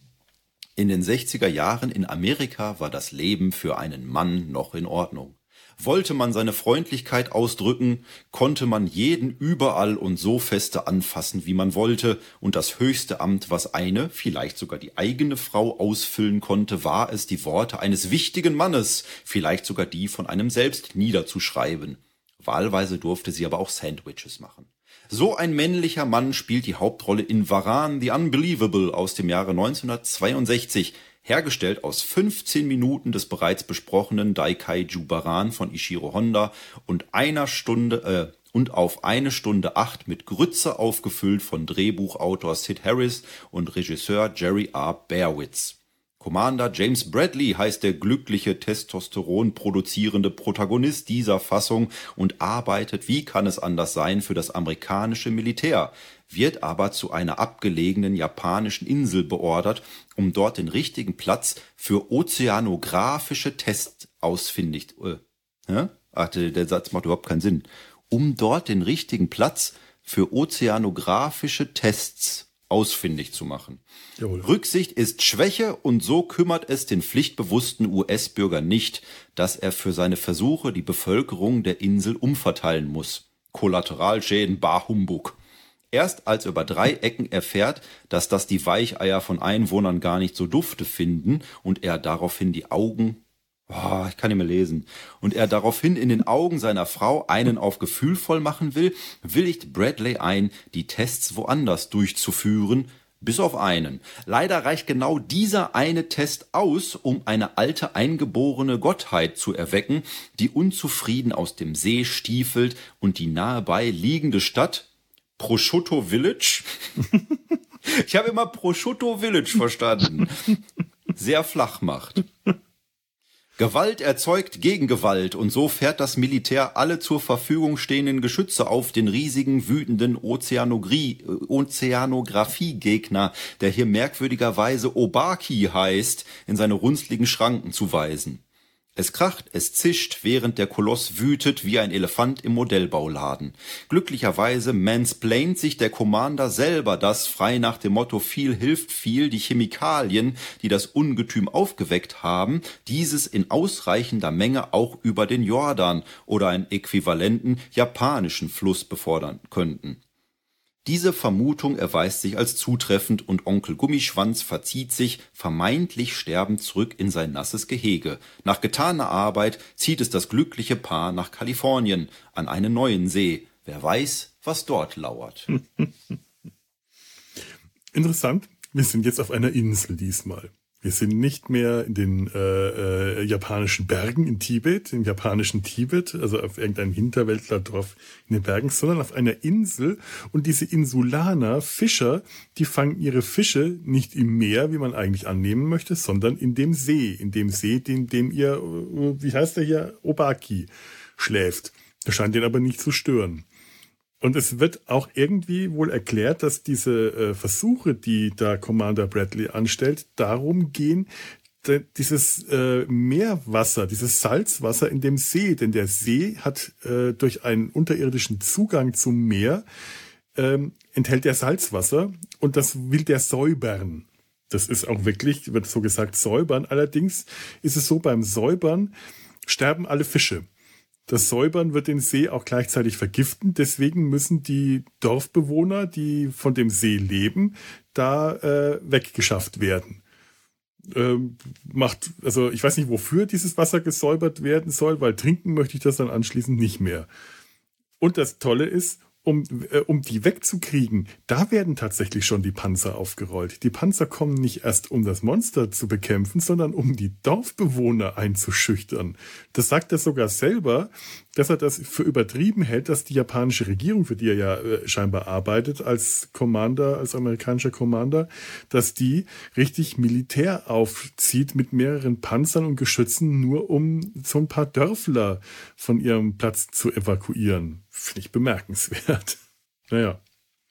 In den 60er Jahren in Amerika war das Leben für einen Mann noch in Ordnung. Wollte man seine Freundlichkeit ausdrücken, konnte man jeden überall und so feste anfassen, wie man wollte, und das höchste Amt, was eine, vielleicht sogar die eigene Frau ausfüllen konnte, war es, die Worte eines wichtigen Mannes, vielleicht sogar die von einem selbst niederzuschreiben. Wahlweise durfte sie aber auch Sandwiches machen. So ein männlicher Mann spielt die Hauptrolle in Varan the Unbelievable aus dem Jahre 1962. hergestellt aus 15 Minuten des bereits besprochenen Daikaiju Baran von Ishiro Honda und einer Stunde äh, und auf eine Stunde acht mit Grütze aufgefüllt von Drehbuchautor Sid Harris und Regisseur Jerry R. Bearwitz. Commander James Bradley heißt der glückliche Testosteron produzierende Protagonist dieser Fassung und arbeitet, wie kann es anders sein, für das amerikanische Militär, wird aber zu einer abgelegenen japanischen Insel beordert, um dort den richtigen Platz für ozeanografische Tests ausfindig. Äh, hä? Ach, der Satz macht überhaupt keinen Sinn. Um dort den richtigen Platz für ozeanografische Tests ausfindig zu machen. Jawohl. Rücksicht ist Schwäche und so kümmert es den pflichtbewussten US-Bürger nicht, dass er für seine Versuche die Bevölkerung der Insel umverteilen muss. Kollateralschäden bar Humbug. Erst als er über drei Ecken erfährt, dass das die Weicheier von Einwohnern gar nicht so dufte finden und er daraufhin die Augen Oh, ich kann nicht mehr lesen. Und er daraufhin in den Augen seiner Frau einen auf gefühlvoll machen will, willigt Bradley ein, die Tests woanders durchzuführen, bis auf einen. Leider reicht genau dieser eine Test aus, um eine alte eingeborene Gottheit zu erwecken, die unzufrieden aus dem See stiefelt und die nahebei liegende Stadt Prosciutto Village. ich habe immer Prosciutto Village verstanden. Sehr flach macht. Gewalt erzeugt Gegengewalt und so fährt das Militär alle zur Verfügung stehenden Geschütze auf den riesigen, wütenden Ozeanographie-Gegner, der hier merkwürdigerweise Obaki heißt, in seine runzligen Schranken zu weisen. Es kracht, es zischt, während der Koloss wütet wie ein Elefant im Modellbauladen. Glücklicherweise mansplaint sich der Commander selber das, frei nach dem Motto viel hilft viel, die Chemikalien, die das Ungetüm aufgeweckt haben, dieses in ausreichender Menge auch über den Jordan oder einen äquivalenten japanischen Fluss befördern könnten. Diese Vermutung erweist sich als zutreffend und Onkel Gummischwanz verzieht sich, vermeintlich sterbend, zurück in sein nasses Gehege. Nach getaner Arbeit zieht es das glückliche Paar nach Kalifornien, an einen neuen See. Wer weiß, was dort lauert. Interessant. Wir sind jetzt auf einer Insel diesmal. Wir sind nicht mehr in den äh, äh, japanischen Bergen in Tibet, im japanischen Tibet, also auf irgendeinem Hinterwäldlerdorf in den Bergen, sondern auf einer Insel. Und diese Insulaner, Fischer, die fangen ihre Fische nicht im Meer, wie man eigentlich annehmen möchte, sondern in dem See, in dem See, in dem ihr, äh, wie heißt der hier, Obaki schläft. Das scheint den aber nicht zu stören. Und es wird auch irgendwie wohl erklärt, dass diese äh, Versuche, die da Commander Bradley anstellt, darum gehen, dieses äh, Meerwasser, dieses Salzwasser in dem See, denn der See hat äh, durch einen unterirdischen Zugang zum Meer ähm, enthält der Salzwasser und das will der säubern. Das ist auch wirklich, wird so gesagt, säubern. Allerdings ist es so, beim Säubern sterben alle Fische. Das Säubern wird den See auch gleichzeitig vergiften. Deswegen müssen die Dorfbewohner, die von dem See leben, da äh, weggeschafft werden. Ähm, macht, also ich weiß nicht, wofür dieses Wasser gesäubert werden soll, weil trinken möchte ich das dann anschließend nicht mehr. Und das Tolle ist, um, äh, um die wegzukriegen, da werden tatsächlich schon die Panzer aufgerollt. Die Panzer kommen nicht erst, um das Monster zu bekämpfen, sondern um die Dorfbewohner einzuschüchtern. Das sagt er sogar selber, dass er das für übertrieben hält, dass die japanische Regierung, für die er ja äh, scheinbar arbeitet, als Commander, als amerikanischer Commander, dass die richtig Militär aufzieht mit mehreren Panzern und Geschützen, nur um so ein paar Dörfler von ihrem Platz zu evakuieren. Finde ich bemerkenswert. Naja.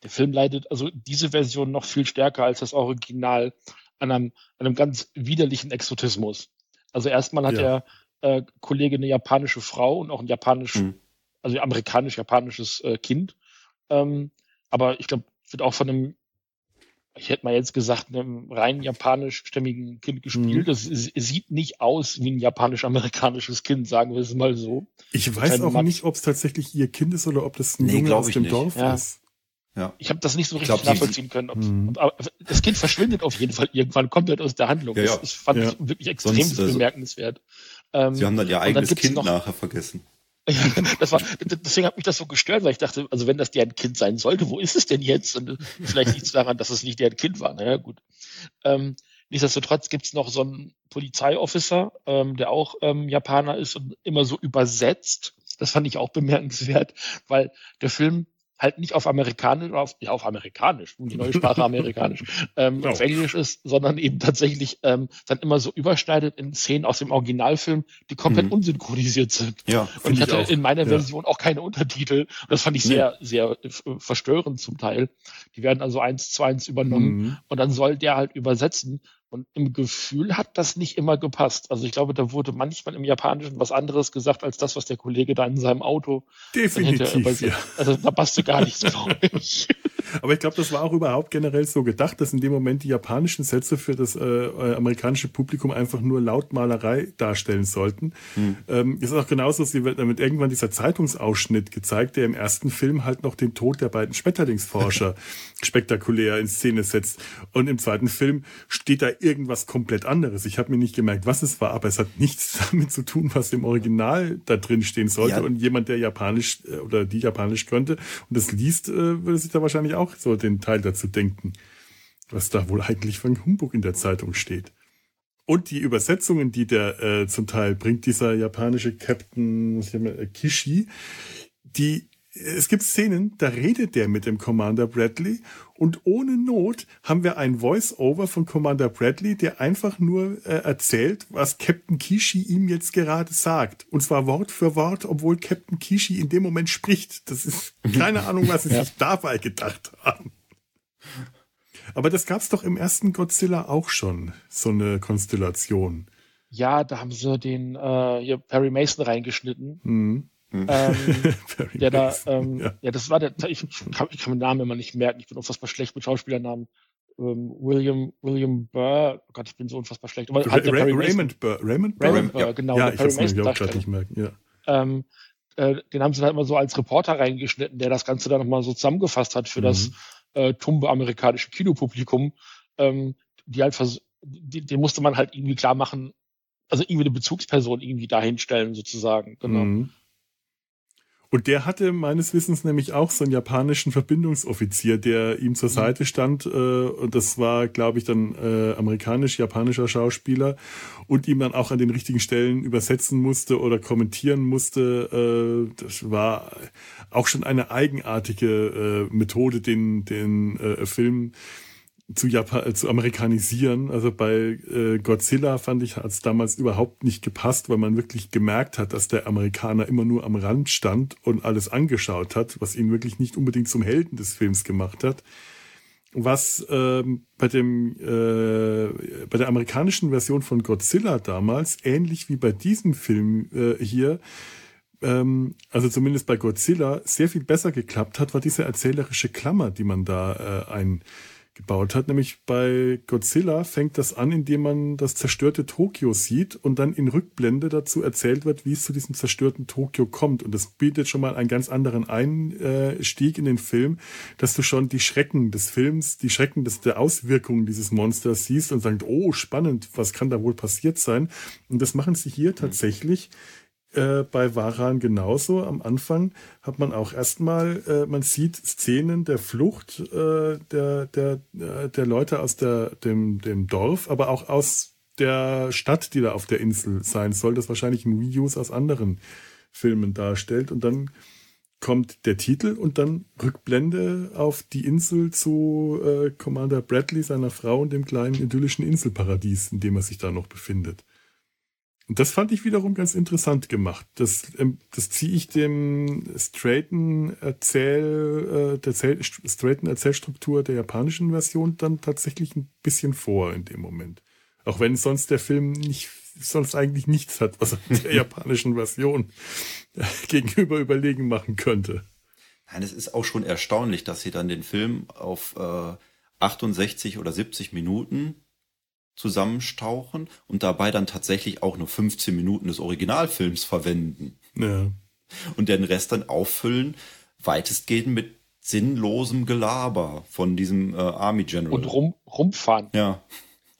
Der Film leidet also diese Version noch viel stärker als das Original an einem, an einem ganz widerlichen Exotismus. Also erstmal hat ja. der äh, Kollege eine japanische Frau und auch ein japanisch, mhm. also amerikanisch-japanisches äh, Kind. Ähm, aber ich glaube, wird auch von einem ich hätte mal jetzt gesagt, einem rein japanischstämmigen Kind gespielt. Mhm. Das sieht nicht aus wie ein japanisch-amerikanisches Kind, sagen wir es mal so. Ich weiß auch Mann. nicht, ob es tatsächlich ihr Kind ist oder ob das ein nee, Junge aus dem nicht. Dorf ja. ist. Ja. Ich habe das nicht so richtig glaub, nachvollziehen können. Mhm. Aber das Kind verschwindet auf jeden Fall irgendwann komplett aus der Handlung. Ja, ja. Das, fand ja. ich wirklich extrem Sonst, also, bemerkenswert. Ähm, Sie haben dann ihr eigenes dann Kind noch, nachher vergessen. Ja, das war, deswegen hat mich das so gestört, weil ich dachte, also wenn das deren Kind sein sollte, wo ist es denn jetzt? Und vielleicht liegt es daran, dass es nicht deren Kind war. Naja, gut. Ähm, Nichtsdestotrotz gibt es noch so einen Polizeiofficer, ähm, der auch ähm, Japaner ist und immer so übersetzt. Das fand ich auch bemerkenswert, weil der Film halt nicht auf Amerikanisch, auf, ja, auf Amerikanisch, die neue Sprache Amerikanisch, ähm, genau. auf Englisch ist, sondern eben tatsächlich ähm, dann immer so überschneidet in Szenen aus dem Originalfilm, die komplett mhm. unsynchronisiert sind. Ja, und ich hatte ich in meiner ja. Version auch keine Untertitel. Das fand ich sehr, nee. sehr äh, verstörend zum Teil. Die werden also eins zu eins übernommen mhm. und dann soll der halt übersetzen. Und im Gefühl hat das nicht immer gepasst. Also ich glaube, da wurde manchmal im Japanischen was anderes gesagt als das, was der Kollege da in seinem Auto Definitiv, ja. Also da passte gar nichts, glaube ich. Aber ich glaube, das war auch überhaupt generell so gedacht, dass in dem Moment die japanischen Sätze für das äh, amerikanische Publikum einfach nur Lautmalerei darstellen sollten. Hm. Ähm, ist auch genauso, sie wird damit irgendwann dieser Zeitungsausschnitt gezeigt, der im ersten Film halt noch den Tod der beiden Schmetterlingsforscher spektakulär in Szene setzt. Und im zweiten Film steht da irgendwas komplett anderes. Ich habe mir nicht gemerkt, was es war, aber es hat nichts damit zu tun, was im Original da drin stehen sollte. Ja. Und jemand, der Japanisch äh, oder die Japanisch könnte und das liest, äh, würde sich da wahrscheinlich auch so den Teil dazu denken, was da wohl eigentlich ein Humbug in der Zeitung steht. Und die Übersetzungen, die der äh, zum Teil bringt, dieser japanische Captain äh, Kishi, die es gibt Szenen, da redet der mit dem Commander Bradley und ohne Not haben wir ein Voice-Over von Commander Bradley, der einfach nur äh, erzählt, was Captain Kishi ihm jetzt gerade sagt. Und zwar Wort für Wort, obwohl Captain Kishi in dem Moment spricht. Das ist keine Ahnung, was sie ja. sich dabei gedacht haben. Aber das gab's doch im ersten Godzilla auch schon, so eine Konstellation. Ja, da haben sie den äh, hier Perry Mason reingeschnitten. Mhm. Hm. Ähm, der da, ähm, ja. ja. das war der, ich, ich, kann, ich kann den Namen immer nicht merken, ich bin unfassbar schlecht mit Schauspielernamen. Ähm, William, William Burr, oh Gott, ich bin so unfassbar schlecht. Aber halt Ra Raymond Burr, Raymond Burr, Raymond Burr ja. genau. Ja, ich kann es auch gerade nicht merken, ja. Ähm, äh, den haben sie dann immer so als Reporter reingeschnitten, der das Ganze dann nochmal so zusammengefasst hat für mhm. das äh, tumbe amerikanische Kinopublikum. Ähm, die halt den musste man halt irgendwie klar machen, also irgendwie eine Bezugsperson irgendwie dahinstellen sozusagen, genau. Mhm. Und der hatte meines Wissens nämlich auch so einen japanischen Verbindungsoffizier, der ihm zur mhm. Seite stand. Äh, und das war, glaube ich, dann äh, amerikanisch-japanischer Schauspieler und ihm dann auch an den richtigen Stellen übersetzen musste oder kommentieren musste. Äh, das war auch schon eine eigenartige äh, Methode, den, den äh, Film zu, Japan, äh, zu amerikanisieren. Also bei äh, Godzilla fand ich, hat es damals überhaupt nicht gepasst, weil man wirklich gemerkt hat, dass der Amerikaner immer nur am Rand stand und alles angeschaut hat, was ihn wirklich nicht unbedingt zum Helden des Films gemacht hat. Was ähm, bei dem äh, bei der amerikanischen Version von Godzilla damals ähnlich wie bei diesem Film äh, hier ähm, also zumindest bei Godzilla sehr viel besser geklappt hat, war diese erzählerische Klammer, die man da äh, ein gebaut hat. Nämlich bei Godzilla fängt das an, indem man das zerstörte Tokio sieht und dann in Rückblende dazu erzählt wird, wie es zu diesem zerstörten Tokio kommt. Und das bietet schon mal einen ganz anderen Einstieg in den Film, dass du schon die Schrecken des Films, die Schrecken des, der Auswirkungen dieses Monsters siehst und sagst, oh, spannend, was kann da wohl passiert sein? Und das machen sie hier tatsächlich. Mhm äh, bei Varan genauso. Am Anfang hat man auch erstmal, äh, man sieht Szenen der Flucht äh, der, der, äh, der Leute aus der, dem, dem Dorf, aber auch aus der Stadt, die da auf der Insel sein soll, das wahrscheinlich ein Reuse aus anderen Filmen darstellt. Und dann kommt der Titel und dann Rückblende auf die Insel zu äh, Commander Bradley, seiner Frau und dem kleinen idyllischen Inselparadies, in dem er sich da noch befindet. Das fand ich wiederum ganz interessant gemacht. Das, ähm, das ziehe ich dem straighten Erzähl, äh, der straighten Erzählstruktur der japanischen Version dann tatsächlich ein bisschen vor in dem Moment. Auch wenn sonst der Film nicht, sonst eigentlich nichts hat, was er der japanischen Version gegenüber überlegen machen könnte. Nein, es ist auch schon erstaunlich, dass sie dann den Film auf äh, 68 oder 70 Minuten zusammenstauchen und dabei dann tatsächlich auch nur 15 Minuten des Originalfilms verwenden. Ja. Und den Rest dann auffüllen, weitestgehend mit sinnlosem Gelaber von diesem äh, Army General. Und rum, rumfahren. Ja.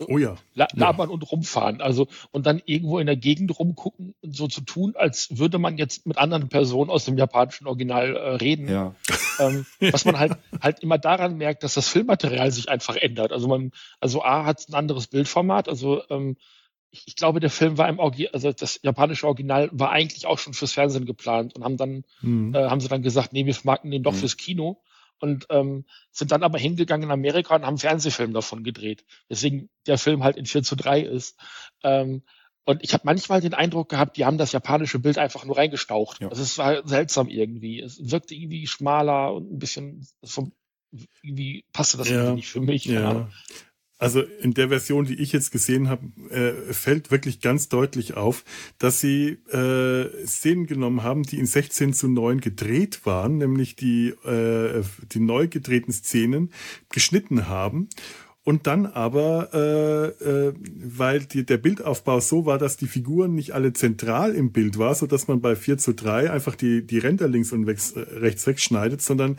Oh ja. labern ja. und rumfahren. Also und dann irgendwo in der Gegend rumgucken und so zu tun, als würde man jetzt mit anderen Personen aus dem japanischen Original äh, reden. Ja. Ähm, was man halt halt immer daran merkt, dass das Filmmaterial sich einfach ändert. Also man, also A hat ein anderes Bildformat, also ähm, ich, ich glaube, der Film war im Original, also das japanische Original war eigentlich auch schon fürs Fernsehen geplant und haben dann, mhm. äh, haben sie dann gesagt, nee, wir vermarkten den doch mhm. fürs Kino und ähm, sind dann aber hingegangen in Amerika und haben einen Fernsehfilm davon gedreht. Deswegen der Film halt in 4 zu 3 ist. Ähm, und ich habe manchmal den Eindruck gehabt, die haben das japanische Bild einfach nur reingestaucht. Ja. Also es war seltsam irgendwie. Es wirkte irgendwie schmaler und ein bisschen vom, irgendwie passte das ja. irgendwie nicht für mich. Ja. Also in der Version, die ich jetzt gesehen habe, äh, fällt wirklich ganz deutlich auf, dass sie äh, Szenen genommen haben, die in 16 zu 9 gedreht waren, nämlich die, äh, die neu gedrehten Szenen geschnitten haben und dann aber, äh, äh, weil die, der Bildaufbau so war, dass die Figuren nicht alle zentral im Bild war, so dass man bei 4 zu 3 einfach die, die Ränder links und wegs, äh, rechts wegschneidet, sondern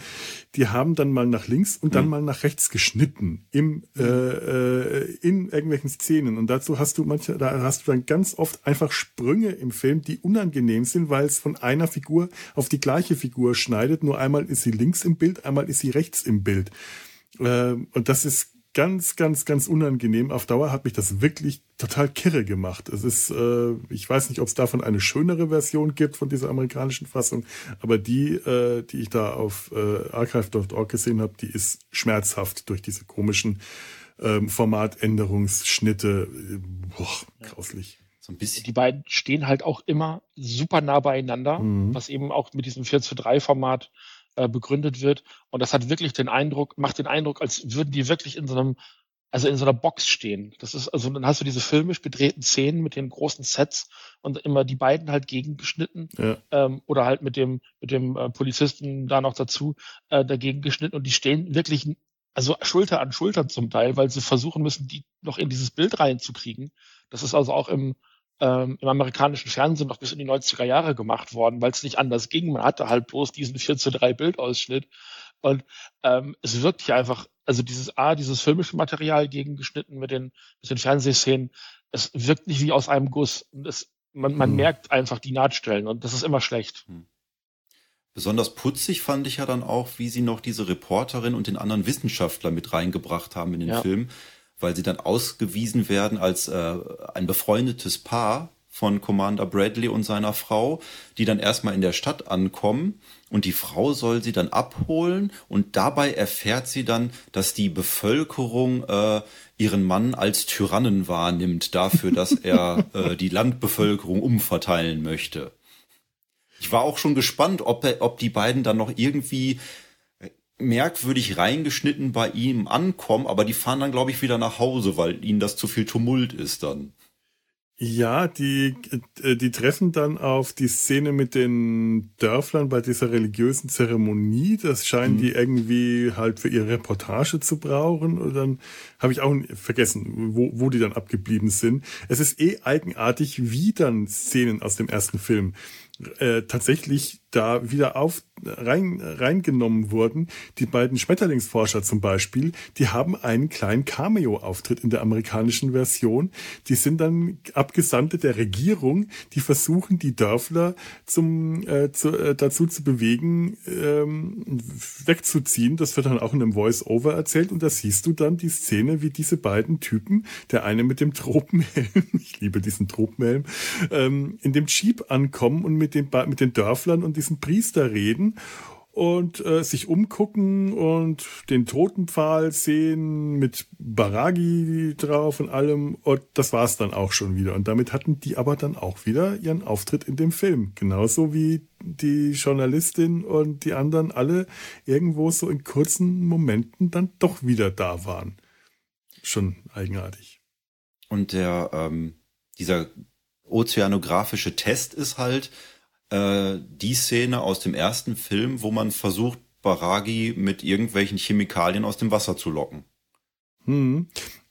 die haben dann mal nach links und dann mhm. mal nach rechts geschnitten im, äh, äh, in irgendwelchen Szenen. Und dazu hast du manche, da hast du dann ganz oft einfach Sprünge im Film, die unangenehm sind, weil es von einer Figur auf die gleiche Figur schneidet. Nur einmal ist sie links im Bild, einmal ist sie rechts im Bild. Äh, und das ist ganz, ganz, ganz unangenehm. Auf Dauer hat mich das wirklich total kirre gemacht. Es ist, äh, ich weiß nicht, ob es davon eine schönere Version gibt von dieser amerikanischen Fassung, aber die, äh, die ich da auf äh, archive.org gesehen habe, die ist schmerzhaft durch diese komischen ähm, Formatänderungsschnitte. Boah, grauslich. So ein bisschen. Die beiden stehen halt auch immer super nah beieinander, mhm. was eben auch mit diesem 4 zu 3 Format äh, begründet wird. Und das hat wirklich den Eindruck, macht den Eindruck, als würden die wirklich in so einem, also in so einer Box stehen. Das ist, also dann hast du diese filmisch gedrehten Szenen mit den großen Sets und immer die beiden halt gegengeschnitten ja. ähm, oder halt mit dem, mit dem äh, Polizisten da noch dazu äh, dagegen geschnitten und die stehen wirklich also Schulter an Schulter zum Teil, weil sie versuchen müssen, die noch in dieses Bild reinzukriegen. Das ist also auch im, ähm, im amerikanischen Fernsehen noch bis in die 90er Jahre gemacht worden, weil es nicht anders ging. Man hatte halt bloß diesen 4 zu 3 Bildausschnitt. Und ähm, es wirkt hier einfach, also dieses A, dieses filmische Material gegengeschnitten mit den, mit den Fernsehszenen, es wirkt nicht wie aus einem Guss. Und es, man, man hm. merkt einfach die Nahtstellen und das ist immer schlecht. Hm. Besonders putzig fand ich ja dann auch, wie sie noch diese Reporterin und den anderen Wissenschaftler mit reingebracht haben in den ja. Film weil sie dann ausgewiesen werden als äh, ein befreundetes Paar von Commander Bradley und seiner Frau, die dann erstmal in der Stadt ankommen und die Frau soll sie dann abholen und dabei erfährt sie dann, dass die Bevölkerung äh, ihren Mann als Tyrannen wahrnimmt dafür, dass er äh, die Landbevölkerung umverteilen möchte. Ich war auch schon gespannt, ob, ob die beiden dann noch irgendwie merkwürdig reingeschnitten bei ihm ankommen, aber die fahren dann, glaube ich, wieder nach Hause, weil ihnen das zu viel Tumult ist dann. Ja, die, äh, die treffen dann auf die Szene mit den Dörflern bei dieser religiösen Zeremonie. Das scheinen mhm. die irgendwie halt für ihre Reportage zu brauchen. Und dann habe ich auch vergessen, wo, wo die dann abgeblieben sind. Es ist eh eigenartig, wie dann Szenen aus dem ersten Film äh, tatsächlich da wieder auf rein reingenommen wurden. Die beiden Schmetterlingsforscher zum Beispiel, die haben einen kleinen Cameo-Auftritt in der amerikanischen Version. Die sind dann Abgesandte der Regierung, die versuchen die Dörfler zum äh, zu, äh, dazu zu bewegen, ähm, wegzuziehen. Das wird dann auch in einem Voice-Over erzählt und da siehst du dann die Szene, wie diese beiden Typen, der eine mit dem Tropenhelm, ich liebe diesen Tropenhelm, ähm, in dem Jeep ankommen und mit den mit den Dörflern und diesen Priester reden und äh, sich umgucken und den Totenpfahl sehen mit Baragi drauf und allem. Und das war's dann auch schon wieder. Und damit hatten die aber dann auch wieder ihren Auftritt in dem Film. Genauso wie die Journalistin und die anderen alle irgendwo so in kurzen Momenten dann doch wieder da waren. Schon eigenartig. Und der ähm, dieser ozeanografische Test ist halt äh, die Szene aus dem ersten Film, wo man versucht, Baragi mit irgendwelchen Chemikalien aus dem Wasser zu locken. Hm.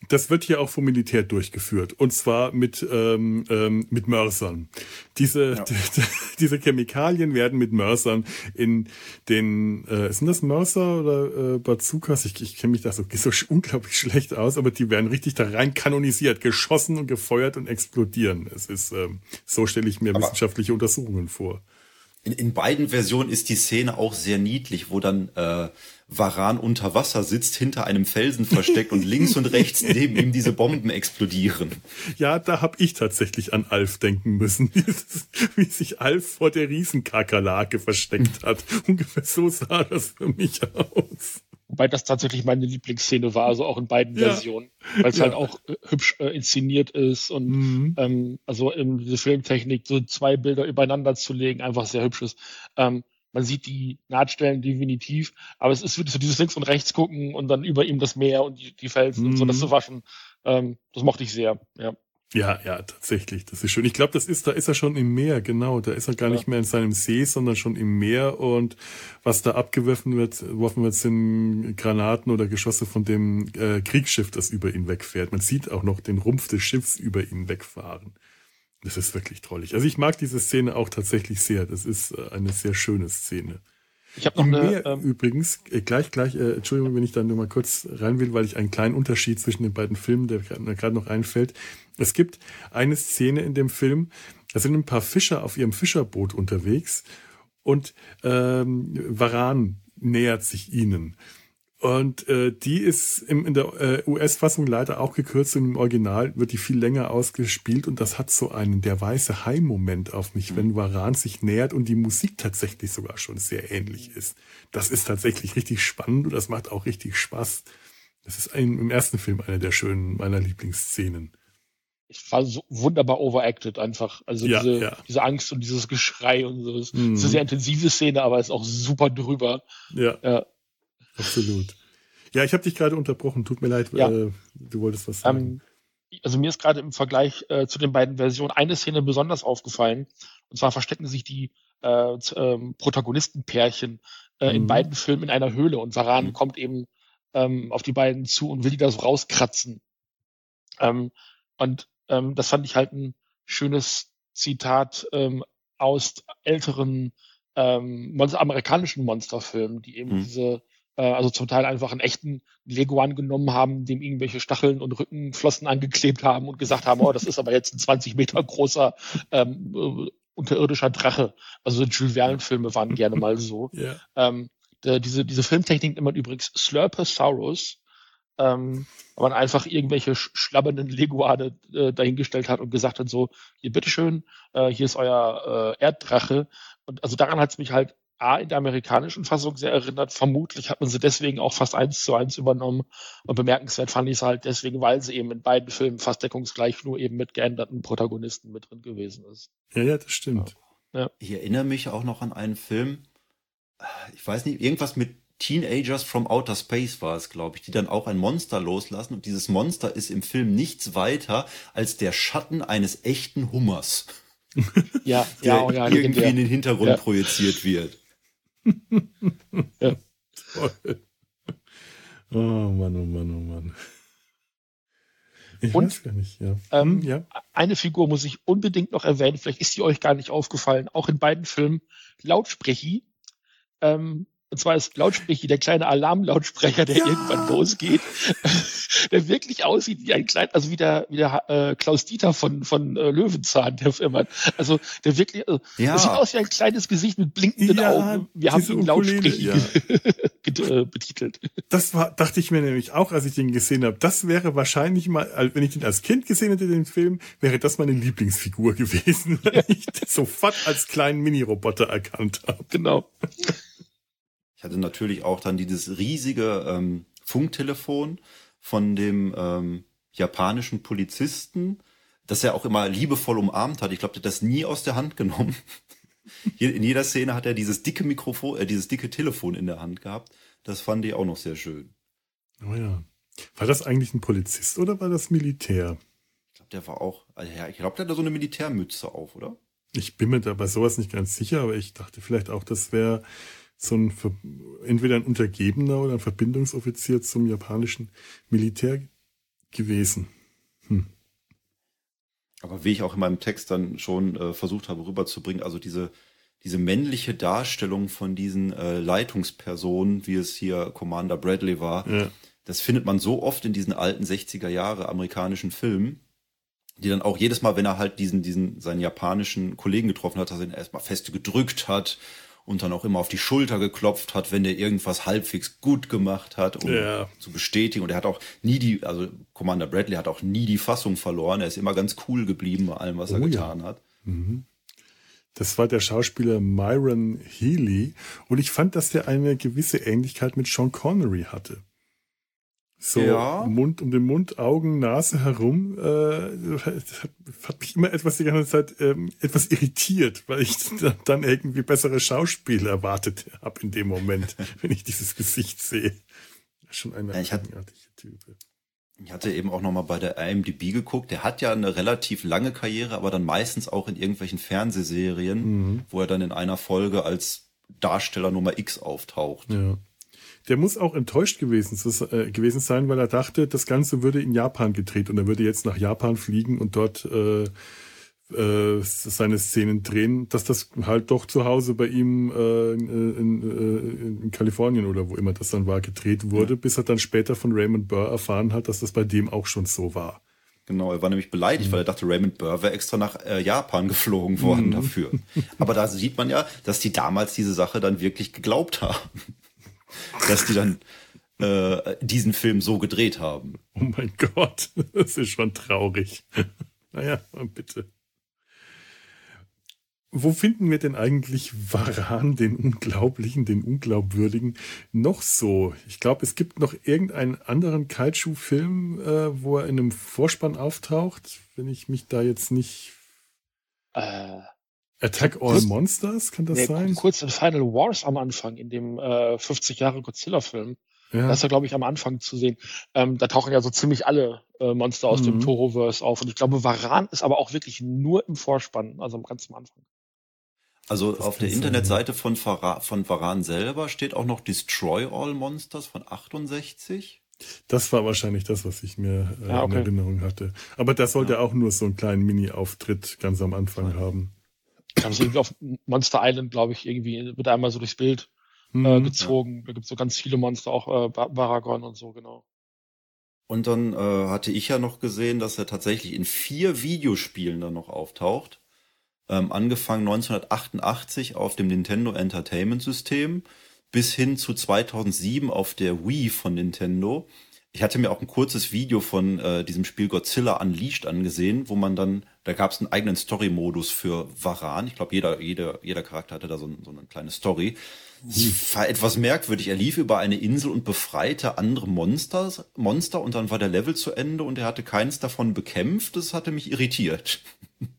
Das wird hier auch vom Militär durchgeführt. Und zwar mit, ähm, ähm, mit Mörsern. Diese, ja. die, diese Chemikalien werden mit Mörsern in den, äh, sind das Mörser oder äh, Bazookas? Ich, ich kenne mich da so, so unglaublich schlecht aus, aber die werden richtig da rein kanonisiert, geschossen und gefeuert und explodieren. Es ist, ähm, so stelle ich mir aber wissenschaftliche Untersuchungen vor. In, in beiden Versionen ist die Szene auch sehr niedlich, wo dann äh, Varan unter Wasser sitzt, hinter einem Felsen versteckt und links und rechts neben ihm diese Bomben explodieren. Ja, da hab ich tatsächlich an Alf denken müssen, wie sich Alf vor der Riesenkakerlake versteckt hat. Ungefähr so sah das für mich aus. Wobei das tatsächlich meine Lieblingsszene war, also auch in beiden ja. Versionen, weil es ja. halt auch äh, hübsch äh, inszeniert ist und mhm. ähm, also in diese Filmtechnik so zwei Bilder übereinander zu legen einfach sehr hübsch ist. Ähm, man sieht die Nahtstellen definitiv, aber es ist wirklich so dieses links und rechts gucken und dann über ihm das Meer und die, die Felsen mhm. und so, das zu waschen. Ähm, das mochte ich sehr, ja. Ja, ja, tatsächlich. Das ist schön. Ich glaube, das ist, da ist er schon im Meer, genau. Da ist er gar ja. nicht mehr in seinem See, sondern schon im Meer. Und was da abgeworfen wird, geworfen wird, sind Granaten oder Geschosse von dem äh, Kriegsschiff, das über ihn wegfährt. Man sieht auch noch den Rumpf des Schiffs über ihn wegfahren. Das ist wirklich trollig. Also ich mag diese Szene auch tatsächlich sehr. Das ist äh, eine sehr schöne Szene. Ich habe noch Im eine, ähm, übrigens äh, gleich gleich. Äh, Entschuldigung, wenn ich da nur mal kurz rein will, weil ich einen kleinen Unterschied zwischen den beiden Filmen, der mir gerade noch einfällt. Es gibt eine Szene in dem Film. Da sind ein paar Fischer auf ihrem Fischerboot unterwegs und ähm, Varan nähert sich ihnen. Und äh, die ist im, in der äh, US-Fassung leider auch gekürzt und im Original wird die viel länger ausgespielt und das hat so einen der weiße Hai-Moment auf mich, mhm. wenn Varan sich nähert und die Musik tatsächlich sogar schon sehr ähnlich ist. Das ist tatsächlich richtig spannend und das macht auch richtig Spaß. Das ist ein, im ersten Film eine der schönen meiner Lieblingsszenen. Ich war so wunderbar overacted einfach. Also ja, diese, ja. diese Angst und dieses Geschrei und so. Das mhm. ist eine sehr intensive Szene, aber ist auch super drüber. Ja. ja. Absolut. Ja, ich habe dich gerade unterbrochen. Tut mir leid, ja. äh, du wolltest was sagen. Ähm, also mir ist gerade im Vergleich äh, zu den beiden Versionen eine Szene besonders aufgefallen. Und zwar verstecken sich die äh, ähm, Protagonistenpärchen äh, mhm. in beiden Filmen in einer Höhle und Varan mhm. kommt eben ähm, auf die beiden zu und will die da so rauskratzen. Ähm, und ähm, das fand ich halt ein schönes Zitat ähm, aus älteren ähm, amerikanischen Monsterfilmen, die eben mhm. diese äh, also zum Teil einfach einen echten Leguan genommen haben, dem irgendwelche Stacheln und Rückenflossen angeklebt haben und gesagt haben, oh, das ist aber jetzt ein 20 Meter großer ähm, äh, unterirdischer Drache. Also Jules Verne-Filme waren gerne mal so. Ja. Ähm, der, diese, diese Filmtechnik nennt man übrigens Slurposaurus, ähm, weil man einfach irgendwelche schlabbernden Leguane äh, dahingestellt hat und gesagt hat, so, hier bitteschön, äh, hier ist euer äh, Erddrache. Und also daran hat es mich halt A in der amerikanischen Fassung sehr erinnert. Vermutlich hat man sie deswegen auch fast eins zu eins übernommen. Und bemerkenswert fand ich es halt deswegen, weil sie eben in beiden Filmen fast deckungsgleich nur eben mit geänderten Protagonisten mit drin gewesen ist. Ja, ja, das stimmt. Ja. Ich erinnere mich auch noch an einen Film, ich weiß nicht, irgendwas mit Teenagers from Outer Space war es, glaube ich, die dann auch ein Monster loslassen. Und dieses Monster ist im Film nichts weiter als der Schatten eines echten Hummers. Ja, der ja, oh ja, irgendwie in den Hintergrund ja. projiziert wird ja. Toll. Oh Mann, oh Mann, oh Mann. Ich Und, weiß gar nicht, ja. Ähm, hm, ja. Eine Figur muss ich unbedingt noch erwähnen, vielleicht ist die euch gar nicht aufgefallen, auch in beiden Filmen, Lautsprechi. Ähm, und zwar ist Lautsprecher, der kleine Alarmlautsprecher, der ja. irgendwann losgeht, der wirklich aussieht wie ein kleiner, also wie der, wie der äh, Klaus Dieter von, von äh, Löwenzahn, der Firma. Also der wirklich, also, ja. das sieht aus wie ein kleines Gesicht mit blinkenden ja, Augen. Wir haben ihn Lautsprecher äh, betitelt. Das war, dachte ich mir nämlich auch, als ich den gesehen habe. Das wäre wahrscheinlich mal, wenn ich den als Kind gesehen hätte, den Film, wäre das meine Lieblingsfigur gewesen, weil ich sofort als kleinen Mini-Roboter erkannt habe. Genau. Ich hatte natürlich auch dann dieses riesige ähm, Funktelefon von dem ähm, japanischen Polizisten, das er auch immer liebevoll umarmt hat. Ich glaube, der hat das nie aus der Hand genommen. In jeder Szene hat er dieses dicke Mikrofon, äh, dieses dicke Telefon in der Hand gehabt. Das fand ich auch noch sehr schön. Oh ja. War das eigentlich ein Polizist oder war das Militär? Ich glaube, der war auch, also ja, ich glaube, der hat da so eine Militärmütze auf, oder? Ich bin mir da bei sowas nicht ganz sicher, aber ich dachte vielleicht auch, das wäre so ein entweder ein Untergebener oder ein Verbindungsoffizier zum japanischen Militär gewesen. Hm. Aber wie ich auch in meinem Text dann schon äh, versucht habe rüberzubringen, also diese, diese männliche Darstellung von diesen äh, Leitungspersonen, wie es hier Commander Bradley war, ja. das findet man so oft in diesen alten 60er Jahre amerikanischen Filmen, die dann auch jedes Mal, wenn er halt diesen, diesen, seinen japanischen Kollegen getroffen hat, dass er ihn erstmal feste gedrückt hat und dann auch immer auf die Schulter geklopft hat, wenn der irgendwas halbwegs gut gemacht hat, um ja. zu bestätigen. Und er hat auch nie die, also Commander Bradley hat auch nie die Fassung verloren. Er ist immer ganz cool geblieben bei allem, was oh, er getan ja. hat. Mhm. Das war der Schauspieler Myron Healy. Und ich fand, dass der eine gewisse Ähnlichkeit mit Sean Connery hatte so ja. Mund um den Mund, Augen, Nase herum. Äh, hat, hat mich immer etwas die ganze Zeit ähm, etwas irritiert, weil ich dann irgendwie bessere Schauspiele erwartet habe in dem Moment, wenn ich dieses Gesicht sehe. Schon eine ja, eigenartige Type. Ich hatte eben auch nochmal bei der IMDb geguckt. Der hat ja eine relativ lange Karriere, aber dann meistens auch in irgendwelchen Fernsehserien, mhm. wo er dann in einer Folge als Darsteller Nummer X auftaucht. Ja der muss auch enttäuscht gewesen, äh, gewesen sein, weil er dachte, das Ganze würde in Japan gedreht und er würde jetzt nach Japan fliegen und dort äh, äh, seine Szenen drehen, dass das halt doch zu Hause bei ihm äh, in, in, äh, in, Kalifornien oder wo immer das dann war, gedreht wurde, ja. bis er dann später von Raymond Burr erfahren hat, dass das bei dem auch schon so war. Genau, er war nämlich beleidigt, mhm. weil er dachte, Raymond Burr wäre extra nach äh, Japan geflogen worden mhm. dafür. Aber da sieht man ja, dass die damals diese Sache dann wirklich geglaubt haben dass die dann äh, diesen Film so gedreht haben. Oh mein Gott, das ist schon traurig. naja, bitte. Wo finden wir denn eigentlich Varan, den Unglaublichen, den Unglaubwürdigen, noch so? Ich glaube, es gibt noch irgendeinen anderen Kaiju-Film, äh, wo er in einem Vorspann auftaucht, wenn ich mich da jetzt nicht. Äh, Attack All kurz, Monsters, kann das nee, sein? Kurz in Final Wars am Anfang, in dem äh, 50 Jahre Godzilla-Film. Ja. Das ist ja, glaube ich, am Anfang zu sehen. Ähm, da tauchen ja so ziemlich alle äh, Monster aus mhm. dem Toroverse auf. Und ich glaube, Varan ist aber auch wirklich nur im Vorspann, also ganz am Anfang. Also das auf der Internetseite von, Vara, von Varan selber steht auch noch Destroy All Monsters von 68. Das war wahrscheinlich das, was ich mir äh, ah, okay. in Erinnerung hatte. Aber das sollte ja. auch nur so einen kleinen Mini-Auftritt ganz am Anfang ja. haben haben sie irgendwie auf Monster Island, glaube ich, irgendwie wird einmal so durchs Bild äh, mhm, äh, gezogen. Ja. Da gibt es so ganz viele Monster, auch äh, Baragon und so, genau. Und dann äh, hatte ich ja noch gesehen, dass er tatsächlich in vier Videospielen dann noch auftaucht. Ähm, angefangen 1988 auf dem Nintendo Entertainment System bis hin zu 2007 auf der Wii von Nintendo. Ich hatte mir auch ein kurzes Video von äh, diesem Spiel Godzilla Unleashed angesehen, wo man dann, da gab es einen eigenen Story-Modus für Varan. Ich glaube, jeder, jeder, jeder Charakter hatte da so, so eine kleine Story. Es war etwas merkwürdig. Er lief über eine Insel und befreite andere Monsters, Monster und dann war der Level zu Ende und er hatte keins davon bekämpft. Das hatte mich irritiert.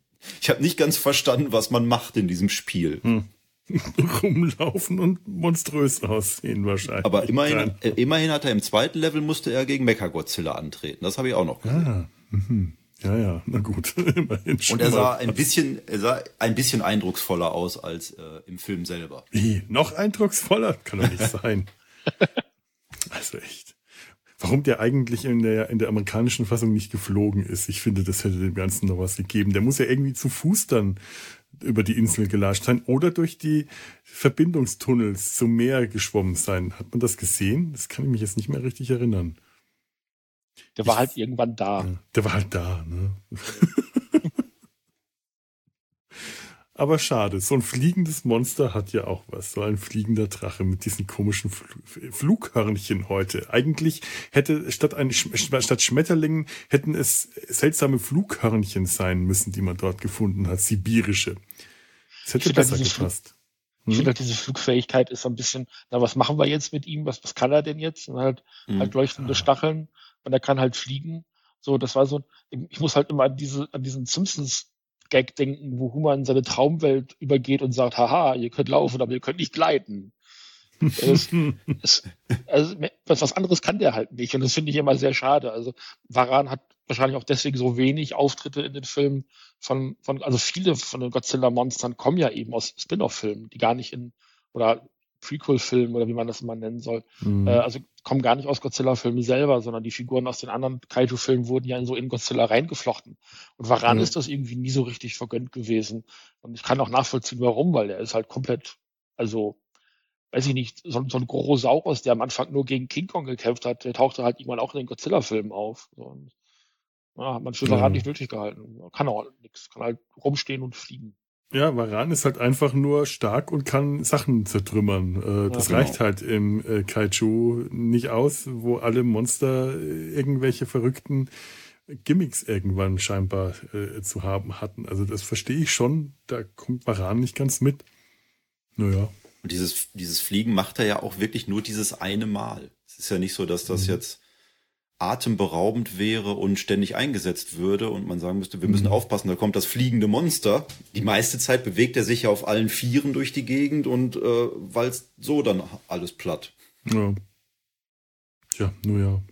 Ich habe nicht ganz verstanden, was man macht in diesem Spiel. Hm. rumlaufen und monströs aussehen wahrscheinlich. Aber immerhin, äh, immerhin hat er im zweiten Level musste er gegen Mechagodzilla antreten. Das habe ich auch noch gesehen. Ah, mhm. Ja, ja, na gut. immerhin schon und er sah ein bisschen, er sah ein bisschen eindrucksvoller aus als äh, im Film selber. Wie? Noch eindrucksvoller? Kann doch nicht sein. also echt. Warum der eigentlich in der, in der amerikanischen Fassung nicht geflogen ist, ich finde, das hätte dem Ganzen noch was gegeben. Der muss ja irgendwie zu Fuß dann über die Insel gelascht sein oder durch die Verbindungstunnels zum Meer geschwommen sein. Hat man das gesehen? Das kann ich mich jetzt nicht mehr richtig erinnern. Der war ich, halt irgendwann da. Der war halt da, ne? Aber schade, so ein fliegendes Monster hat ja auch was. So ein fliegender Drache mit diesen komischen Flughörnchen heute. Eigentlich hätte statt, ein, statt Schmetterlingen hätten es seltsame Flughörnchen sein müssen, die man dort gefunden hat. Sibirische. Das hätte besser gepasst. Hm? Ich finde halt, diese Flugfähigkeit ist so ein bisschen, na, was machen wir jetzt mit ihm? Was, was kann er denn jetzt? Und halt, hm. halt leuchtende Stacheln und er kann halt fliegen. So, das war so, ich muss halt immer an diese, an diesen Simpsons Gag denken, wo Human in seine Traumwelt übergeht und sagt, haha, ihr könnt laufen, aber ihr könnt nicht gleiten. Das, das, also, was anderes kann der halt nicht. Und das finde ich immer sehr schade. Also Varan hat wahrscheinlich auch deswegen so wenig Auftritte in den Filmen von, von also viele von den Godzilla-Monstern kommen ja eben aus Spin-off-Filmen, die gar nicht in, oder Prequel-Film oder wie man das immer nennen soll. Mhm. Äh, also kommen gar nicht aus Godzilla-Filmen selber, sondern die Figuren aus den anderen Kaiju-Filmen wurden ja in so in Godzilla reingeflochten. Und Varan mhm. ist das irgendwie nie so richtig vergönnt gewesen. Und ich kann auch nachvollziehen, warum, weil er ist halt komplett, also weiß ich nicht, so, so ein Gorosaurus, der am Anfang nur gegen King Kong gekämpft hat, der tauchte halt irgendwann auch in den Godzilla-Filmen auf. Und, ja, hat man für Varan mhm. nicht nötig gehalten. Kann auch nichts, kann halt rumstehen und fliegen. Ja, Varan ist halt einfach nur stark und kann Sachen zertrümmern. Äh, das genau. reicht halt im äh, Kaiju nicht aus, wo alle Monster äh, irgendwelche verrückten Gimmicks irgendwann scheinbar äh, zu haben hatten. Also das verstehe ich schon. Da kommt Varan nicht ganz mit. Naja. Und dieses, dieses Fliegen macht er ja auch wirklich nur dieses eine Mal. Es ist ja nicht so, dass das mhm. jetzt atemberaubend wäre und ständig eingesetzt würde und man sagen müsste, wir müssen mhm. aufpassen, da kommt das fliegende Monster. Die meiste Zeit bewegt er sich ja auf allen Vieren durch die Gegend und äh, walzt so dann alles platt. Ja. Tja, nur ja.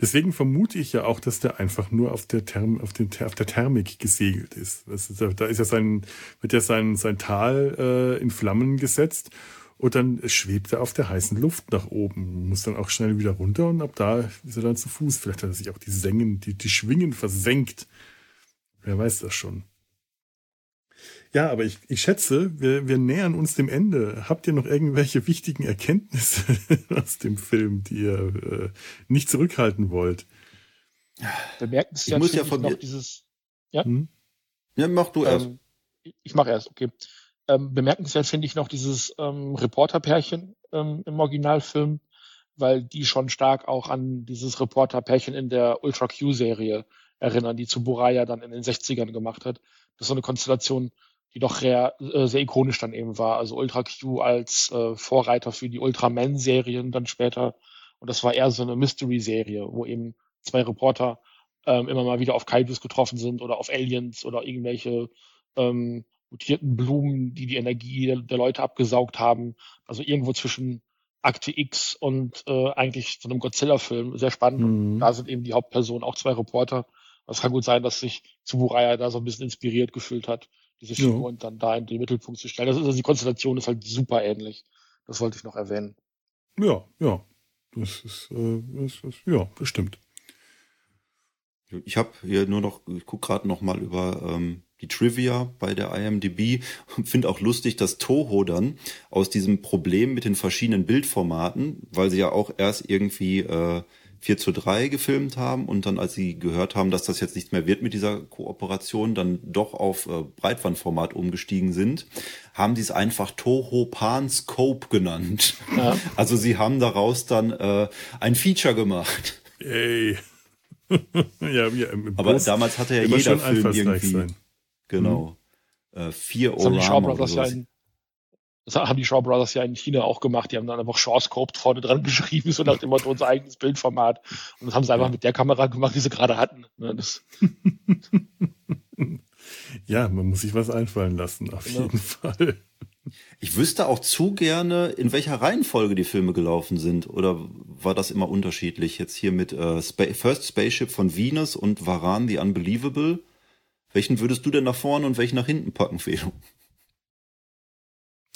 Deswegen vermute ich ja auch, dass der einfach nur auf der, Therm, auf, den, auf der Thermik gesegelt ist. ist. Da ist ja sein, wird ja sein, sein Tal äh, in Flammen gesetzt und dann schwebt er auf der heißen Luft nach oben, muss dann auch schnell wieder runter und ab da ist er dann zu Fuß. Vielleicht hat er sich auch die Sängen, die, die Schwingen versenkt. Wer weiß das schon. Ja, aber ich, ich schätze, wir, wir nähern uns dem Ende. Habt ihr noch irgendwelche wichtigen Erkenntnisse aus dem Film, die ihr äh, nicht zurückhalten wollt? Bemerkenswert ich muss ja von noch dieses. Ja? Hm? ja, mach du erst. Ähm, ich mache erst, okay. Ähm, bemerkenswert finde ich noch dieses ähm, Reporterpärchen ähm, im Originalfilm, weil die schon stark auch an dieses Reporterpärchen in der Ultra Q-Serie erinnern, die Tsuburaya dann in den 60ern gemacht hat. Das ist so eine Konstellation, die doch sehr, äh, sehr ikonisch dann eben war. Also Ultra Q als äh, Vorreiter für die Ultraman-Serien dann später. Und das war eher so eine Mystery-Serie, wo eben zwei Reporter ähm, immer mal wieder auf Kaijus getroffen sind oder auf Aliens oder irgendwelche ähm, mutierten Blumen, die die Energie der, der Leute abgesaugt haben. Also irgendwo zwischen Akte X und äh, eigentlich so einem Godzilla-Film. Sehr spannend. Mhm. Da sind eben die Hauptpersonen auch zwei Reporter. Es kann gut sein, dass sich Tsuburaya da so ein bisschen inspiriert gefühlt hat, diese Figuren ja. dann da in den Mittelpunkt zu stellen. Das ist, also die Konstellation ist halt super ähnlich. Das wollte ich noch erwähnen. Ja, ja. Das ist, äh, das ist ja, das stimmt. Ich habe hier nur noch, ich gucke gerade noch mal über ähm, die Trivia bei der IMDb und finde auch lustig, dass Toho dann aus diesem Problem mit den verschiedenen Bildformaten, weil sie ja auch erst irgendwie äh, 4 zu 3 gefilmt haben und dann, als sie gehört haben, dass das jetzt nichts mehr wird mit dieser Kooperation, dann doch auf äh, Breitbandformat umgestiegen sind, haben die es einfach Toho Pan Scope genannt. Ja. Also sie haben daraus dann äh, ein Feature gemacht. Ey. ja, im Aber damals hatte ja jeder Film irgendwie. Sein. Genau. Mhm. Äh, vier das Orama oder sowas. Ja das haben die Shaw Brothers ja in China auch gemacht. Die haben dann einfach Shaw Scoped vorne dran geschrieben, so nach dem Motto unser eigenes Bildformat. Und das haben sie einfach ja. mit der Kamera gemacht, die sie gerade hatten. Ne, ja, man muss sich was einfallen lassen, auf genau. jeden Fall. Ich wüsste auch zu gerne, in welcher Reihenfolge die Filme gelaufen sind. Oder war das immer unterschiedlich? Jetzt hier mit äh, First Spaceship von Venus und Varan the Unbelievable. Welchen würdest du denn nach vorne und welchen nach hinten packen, Felo?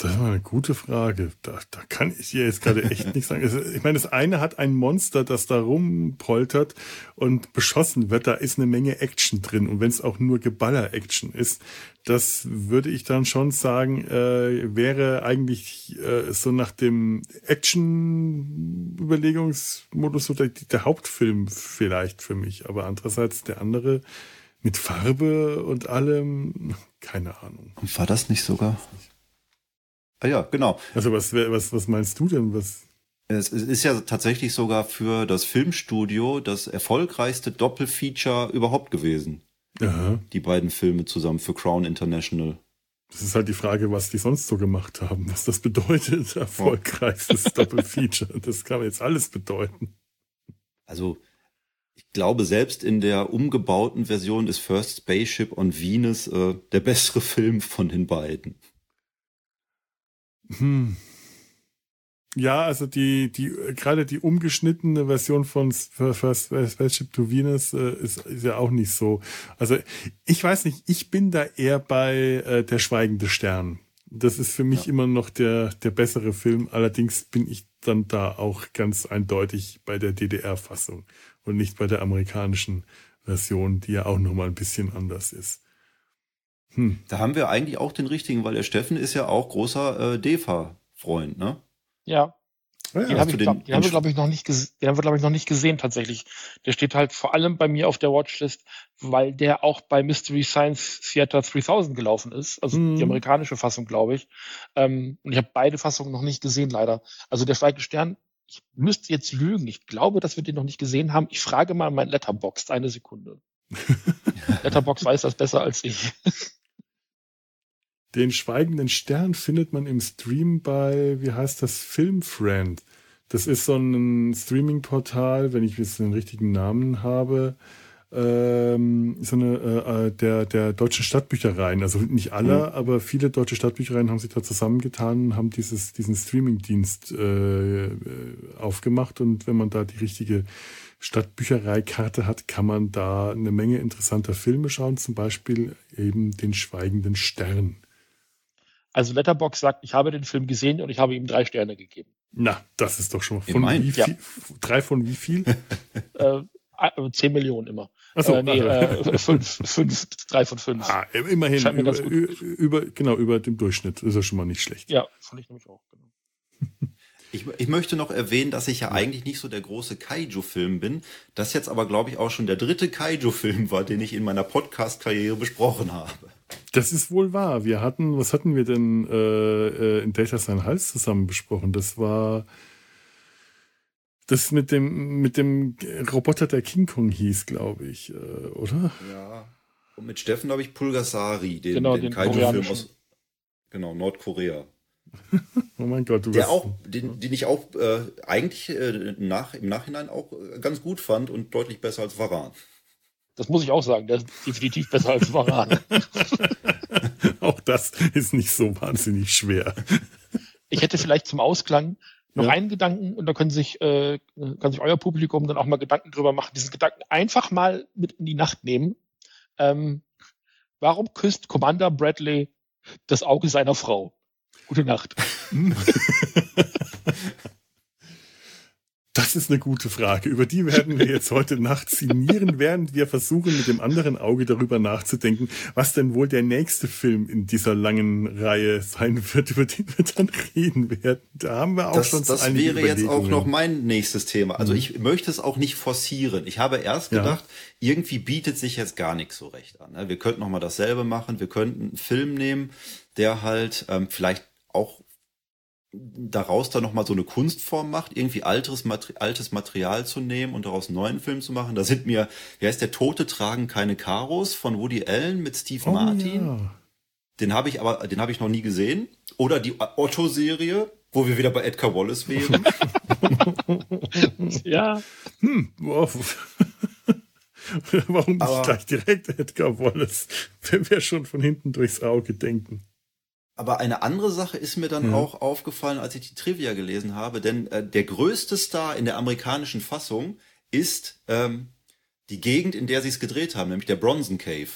Das ist eine gute Frage. Da, da kann ich dir jetzt gerade echt nichts sagen. Ich meine, das eine hat ein Monster, das da rumpoltert und beschossen wird. Da ist eine Menge Action drin. Und wenn es auch nur Geballer-Action ist, das würde ich dann schon sagen, äh, wäre eigentlich äh, so nach dem Action-Überlegungsmodus so der, der Hauptfilm vielleicht für mich. Aber andererseits der andere mit Farbe und allem, keine Ahnung. War das nicht sogar? Ah ja, genau. Also was, was, was meinst du denn? Was? Es ist ja tatsächlich sogar für das Filmstudio das erfolgreichste Doppelfeature überhaupt gewesen. Aha. Die beiden Filme zusammen für Crown International. Das ist halt die Frage, was die sonst so gemacht haben, was das bedeutet, erfolgreichstes Doppelfeature. Das kann jetzt alles bedeuten. Also, ich glaube, selbst in der umgebauten Version ist First Spaceship on Venus äh, der bessere Film von den beiden. Hm. Ja, also die, die, gerade die umgeschnittene Version von Spaceship to Venus äh, ist, ist ja auch nicht so. Also ich weiß nicht, ich bin da eher bei äh, Der Schweigende Stern. Das ist für mich ja. immer noch der, der bessere Film. Allerdings bin ich dann da auch ganz eindeutig bei der DDR-Fassung und nicht bei der amerikanischen Version, die ja auch nochmal ein bisschen anders ist. Hm. Da haben wir eigentlich auch den richtigen, weil der Steffen ist ja auch großer äh, DEFA-Freund, ne? Ja. Ja, den habe ich, glaub, den haben wir, glaube ich, noch nicht gesehen, den haben wir, glaube ich, noch nicht gesehen, tatsächlich. Der steht halt vor allem bei mir auf der Watchlist, weil der auch bei Mystery Science Theater 3000 gelaufen ist. Also mhm. die amerikanische Fassung, glaube ich. Ähm, und ich habe beide Fassungen noch nicht gesehen, leider. Also der Schweigende Stern, ich müsste jetzt lügen. Ich glaube, dass wir den noch nicht gesehen haben. Ich frage mal mein Letterbox, eine Sekunde. Letterbox weiß das besser als ich. Den schweigenden Stern findet man im Stream bei, wie heißt das, Filmfriend. Das ist so ein Streaming-Portal, wenn ich jetzt den richtigen Namen habe, ähm, so eine äh, äh der der deutschen Stadtbüchereien. Also nicht alle, mhm. aber viele deutsche Stadtbüchereien haben sich da zusammengetan und haben dieses diesen Streaming-Dienst äh, äh aufgemacht. Und wenn man da die richtige Stadtbüchereikarte hat, kann man da eine Menge interessanter Filme schauen, zum Beispiel eben den Schweigenden Stern. Also Letterbox sagt, ich habe den Film gesehen und ich habe ihm drei Sterne gegeben. Na, das ist doch schon von wie viel? Ja. Drei von wie viel? äh, zehn Millionen immer. Achso, äh, nee, äh, fünf, fünf, drei von fünf. Ah, immerhin über, über, genau, über dem Durchschnitt. ist ja schon mal nicht schlecht. Ja, fand ich nämlich auch. Genau. Ich, ich möchte noch erwähnen, dass ich ja, ja. eigentlich nicht so der große Kaiju-Film bin. Das jetzt aber, glaube ich, auch schon der dritte Kaiju-Film war, den ich in meiner Podcast-Karriere besprochen habe. Das ist wohl wahr. Wir hatten, was hatten wir denn äh, äh in Data Sein Hals zusammen besprochen? Das war das mit dem mit dem Roboter, der King Kong hieß, glaube ich, äh, oder? Ja. Und mit Steffen habe ich Pulgasari, den, genau, den, den Kaiju-Film aus genau Nordkorea. oh mein Gott, du Der auch, den, den ich auch äh, eigentlich äh, nach, im Nachhinein auch äh, ganz gut fand und deutlich besser als Varan. Das muss ich auch sagen, der ist definitiv besser als Varan. auch das ist nicht so wahnsinnig schwer. Ich hätte vielleicht zum Ausklang noch ja. einen Gedanken und da können sich, äh, kann sich euer Publikum dann auch mal Gedanken drüber machen, diesen Gedanken einfach mal mit in die Nacht nehmen. Ähm, warum küsst Commander Bradley das Auge seiner Frau? Gute Nacht. Das ist eine gute Frage. Über die werden wir jetzt heute Nacht sinnieren, während wir versuchen, mit dem anderen Auge darüber nachzudenken, was denn wohl der nächste Film in dieser langen Reihe sein wird, über den wir dann reden werden. Da haben wir auch das, schon Das wäre jetzt auch noch mein nächstes Thema. Also mhm. ich möchte es auch nicht forcieren. Ich habe erst gedacht, ja. irgendwie bietet sich jetzt gar nichts so recht an. Wir könnten noch mal dasselbe machen. Wir könnten einen Film nehmen, der halt ähm, vielleicht auch daraus dann nochmal so eine Kunstform macht, irgendwie altes, Mater altes Material zu nehmen und daraus einen neuen Film zu machen. Da sind mir, wie heißt der Tote tragen keine Karos von Woody Allen mit Steve oh, Martin. Ja. Den habe ich aber, den habe ich noch nie gesehen. Oder die Otto-Serie, wo wir wieder bei Edgar Wallace wären. ja. Hm, wow. Warum nicht gleich direkt Edgar Wallace, wenn wir schon von hinten durchs Auge denken? Aber eine andere Sache ist mir dann mhm. auch aufgefallen, als ich die Trivia gelesen habe, denn äh, der größte Star in der amerikanischen Fassung ist ähm, die Gegend, in der sie es gedreht haben, nämlich der Bronson Cave.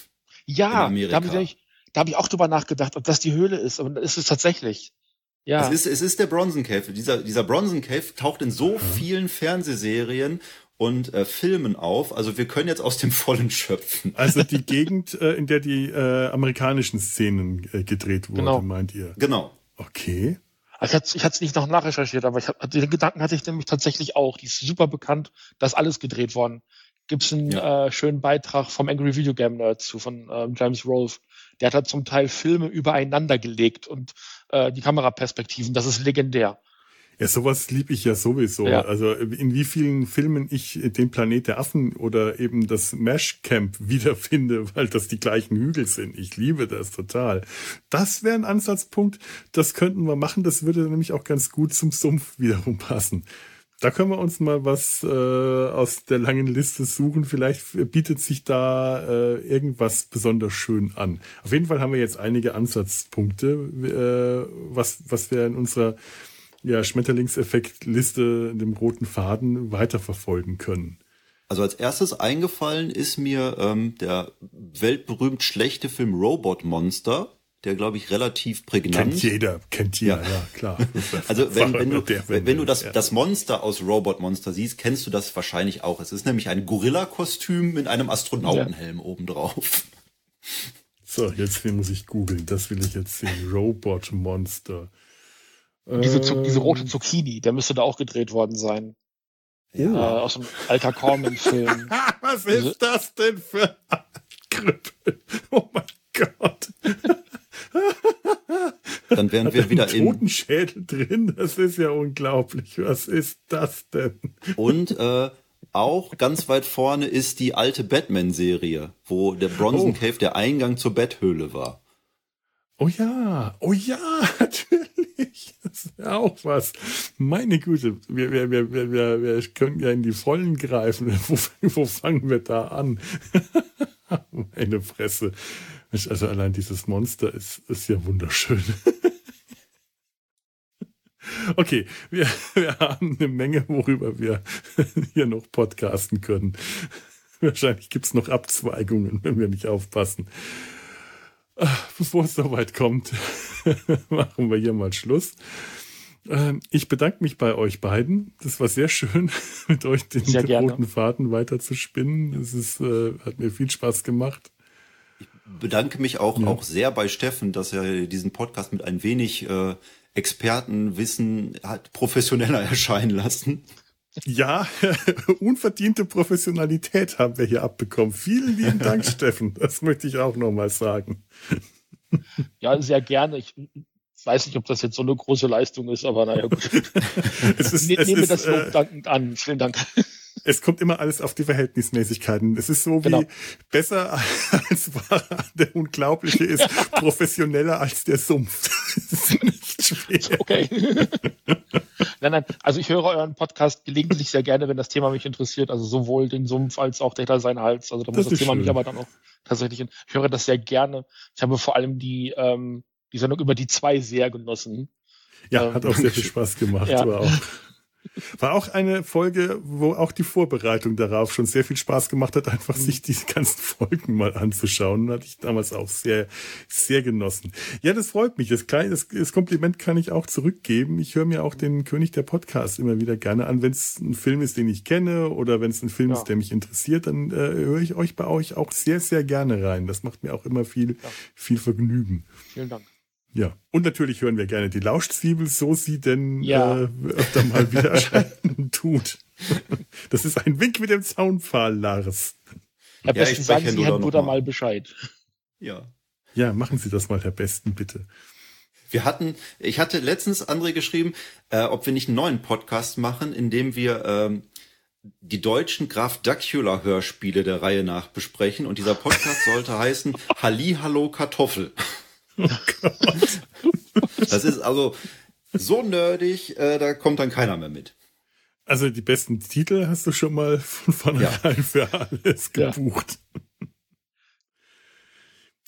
Ja, da habe ich, da hab ich auch drüber nachgedacht, ob das die Höhle ist. Und ist es tatsächlich. Ja. Es ist, es ist der Bronson Cave. Dieser, dieser Bronson Cave taucht in so mhm. vielen Fernsehserien und äh, Filmen auf. Also wir können jetzt aus dem Vollen schöpfen. Also die Gegend, äh, in der die äh, amerikanischen Szenen äh, gedreht wurden, genau. meint ihr? Genau. Okay. Also ich hatte es nicht noch nachrecherchiert, aber ich hab, den Gedanken hatte ich nämlich tatsächlich auch. Die ist super bekannt, da ist alles gedreht worden. Gibt es einen ja. äh, schönen Beitrag vom Angry Video Game Nerd zu, von ähm, James Rolfe. Der hat da zum Teil Filme übereinander gelegt und äh, die Kameraperspektiven, das ist legendär. Ja, sowas lieb ich ja sowieso. Ja. Also in wie vielen Filmen ich den Planet der Affen oder eben das Mesh Camp wiederfinde, weil das die gleichen Hügel sind. Ich liebe das total. Das wäre ein Ansatzpunkt, das könnten wir machen. Das würde nämlich auch ganz gut zum Sumpf wiederum passen. Da können wir uns mal was äh, aus der langen Liste suchen. Vielleicht bietet sich da äh, irgendwas besonders schön an. Auf jeden Fall haben wir jetzt einige Ansatzpunkte, äh, was, was wir in unserer ja, Schmetterlingseffekt-Liste, dem roten Faden weiterverfolgen können. Also als erstes eingefallen ist mir ähm, der weltberühmt schlechte Film Robot Monster der glaube ich relativ prägnant. Kennt jeder, kennt jeder, ja, ja klar. also wenn, wenn du, wenn, wenn du das, ja. das Monster aus Robot Monster siehst, kennst du das wahrscheinlich auch. Es ist nämlich ein Gorilla-Kostüm mit einem Astronautenhelm ja. obendrauf. So, jetzt muss ich googeln. Das will ich jetzt sehen. Robot Monster. Diese, ähm, diese rote Zucchini, der müsste da auch gedreht worden sein. Ja. Äh, aus einem Alter Corman-Film. Was ist das denn für ein Krüppel? Oh mein Gott. Dann wären wir wieder in Totenschädel drin. Das ist ja unglaublich. Was ist das denn? Und äh, auch ganz weit vorne ist die alte Batman-Serie, wo der Bronson oh. Cave der Eingang zur Betthöhle war. Oh ja, oh ja, natürlich. Das ist ja auch was. Meine Güte, wir, wir, wir, wir, wir können ja in die Vollen greifen. Wo, wo fangen wir da an? Meine Fresse. Also allein dieses Monster ist, ist ja wunderschön. Okay, wir, wir haben eine Menge, worüber wir hier noch podcasten können. Wahrscheinlich gibt's noch Abzweigungen, wenn wir nicht aufpassen. Bevor es soweit kommt, machen wir hier mal Schluss. Ähm, ich bedanke mich bei euch beiden. Das war sehr schön, mit euch den roten Faden weiter zu spinnen. Es ist, äh, hat mir viel Spaß gemacht. Ich bedanke mich auch, ja. auch sehr bei Steffen, dass er diesen Podcast mit ein wenig äh, Expertenwissen hat professioneller erscheinen lassen. Ja, unverdiente Professionalität haben wir hier abbekommen. Vielen lieben Dank, Steffen. Das möchte ich auch nochmal sagen. Ja, sehr gerne. Ich weiß nicht, ob das jetzt so eine große Leistung ist, aber naja, gut. es ist, ich nehme ist, das Lob äh, dankend an. Vielen Dank es kommt immer alles auf die Verhältnismäßigkeiten. Es ist so wie genau. besser als war der Unglaubliche ist, professioneller als der Sumpf. Schwer. Okay. nein, nein, also ich höre euren Podcast gelegentlich sehr gerne, wenn das Thema mich interessiert. Also sowohl den Sumpf als auch Data sein Hals. Also da muss das, das Thema schön. mich aber dann auch tatsächlich, ich höre das sehr gerne. Ich habe vor allem die, ähm, die Sendung über die zwei sehr genossen. Ja, ähm, hat auch sehr viel Spaß gemacht. Ja. War auch. War auch eine Folge, wo auch die Vorbereitung darauf schon sehr viel Spaß gemacht hat, einfach sich diese ganzen Folgen mal anzuschauen. Hatte ich damals auch sehr, sehr genossen. Ja, das freut mich. Das, kleine, das, das Kompliment kann ich auch zurückgeben. Ich höre mir auch den König der Podcast immer wieder gerne an. Wenn es ein Film ist, den ich kenne oder wenn es ein Film ja. ist, der mich interessiert, dann äh, höre ich euch bei euch auch sehr, sehr gerne rein. Das macht mir auch immer viel, ja. viel Vergnügen. Vielen Dank. Ja, und natürlich hören wir gerne die Lauschzwiebel, so sie denn ja. äh, öfter mal wieder erscheinen tut. Das ist ein Wink mit dem Zaunpfahl, Lars. Herr ja, Besten, sagen Sie Herrn Buddha mal Bescheid. Ja. Ja, machen Sie das mal, Herr Besten, bitte. Wir hatten, ich hatte letztens André geschrieben, äh, ob wir nicht einen neuen Podcast machen, in dem wir ähm, die deutschen Graf Dacula Hörspiele der Reihe nach besprechen. Und dieser Podcast sollte heißen Halli Hallo Kartoffel. Oh Gott. Das ist also so nerdig, äh, da kommt dann keiner mehr mit. Also die besten Titel hast du schon mal von vornherein ja. für alles gebucht. Ja.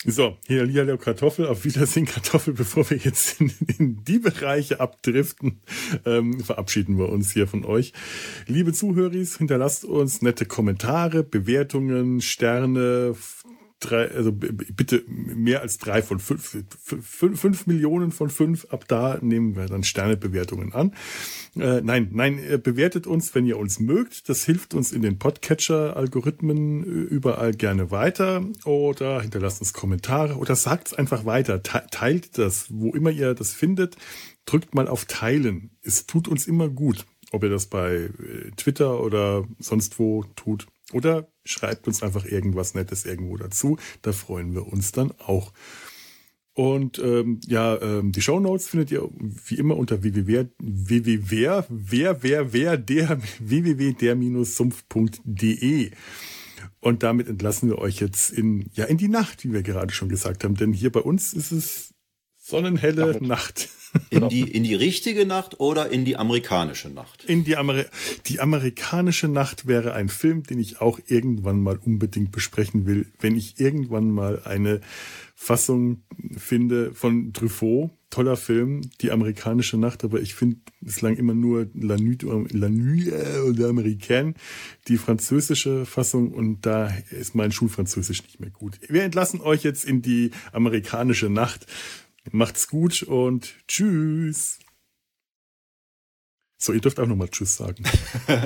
So, hier Lialo Kartoffel, auf Wiedersehen Kartoffel, bevor wir jetzt in, in die Bereiche abdriften, ähm, verabschieden wir uns hier von euch. Liebe Zuhörer, hinterlasst uns nette Kommentare, Bewertungen, Sterne, drei, also bitte mehr als drei von fünf, fünf, fünf Millionen von fünf. Ab da nehmen wir dann Sternebewertungen an. Äh, nein, nein, bewertet uns, wenn ihr uns mögt. Das hilft uns in den Podcatcher-Algorithmen überall gerne weiter. Oder hinterlasst uns Kommentare oder sagt es einfach weiter. Teilt das, wo immer ihr das findet. Drückt mal auf Teilen. Es tut uns immer gut. Ob ihr das bei äh, Twitter oder sonst wo tut. Oder schreibt uns einfach irgendwas Nettes irgendwo dazu. Da freuen wir uns dann auch. Und ähm, ja, ähm, die Show Notes findet ihr wie immer unter www.der-sumpf.de. Und damit entlassen wir euch jetzt in ja in die Nacht, wie wir gerade schon gesagt haben, denn hier bei uns ist es sonnenhelle Nacht. In die, in die richtige Nacht oder in die amerikanische Nacht? In die, Ameri die amerikanische Nacht wäre ein Film, den ich auch irgendwann mal unbedingt besprechen will, wenn ich irgendwann mal eine Fassung finde von Truffaut, toller Film, die amerikanische Nacht, aber ich finde bislang immer nur La Nuit, La Nuit oder Americaine, die französische Fassung und da ist mein Schulfranzösisch nicht mehr gut. Wir entlassen euch jetzt in die amerikanische Nacht. Macht's gut und tschüss. So, ihr dürft auch nochmal Tschüss sagen.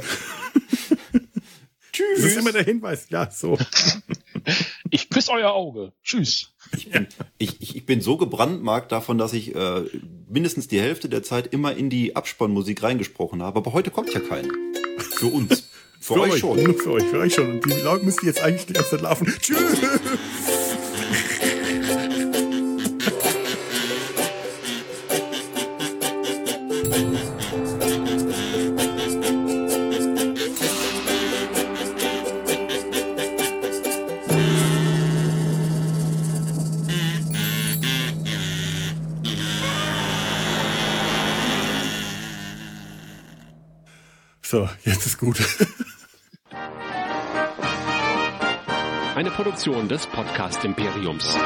Tschüss. Das ist immer der Hinweis. Ja, so. Ich küsse euer Auge. Tschüss. Ich bin, ich, ich bin so gebrandmarkt davon, dass ich äh, mindestens die Hälfte der Zeit immer in die Abspannmusik reingesprochen habe. Aber heute kommt ja keine. Für uns. Für, für euch, euch schon. Für euch, für euch schon. Und die Leute müssen jetzt eigentlich die ganze Zeit laufen. Tschüss. Gut. Eine Produktion des Podcast Imperiums.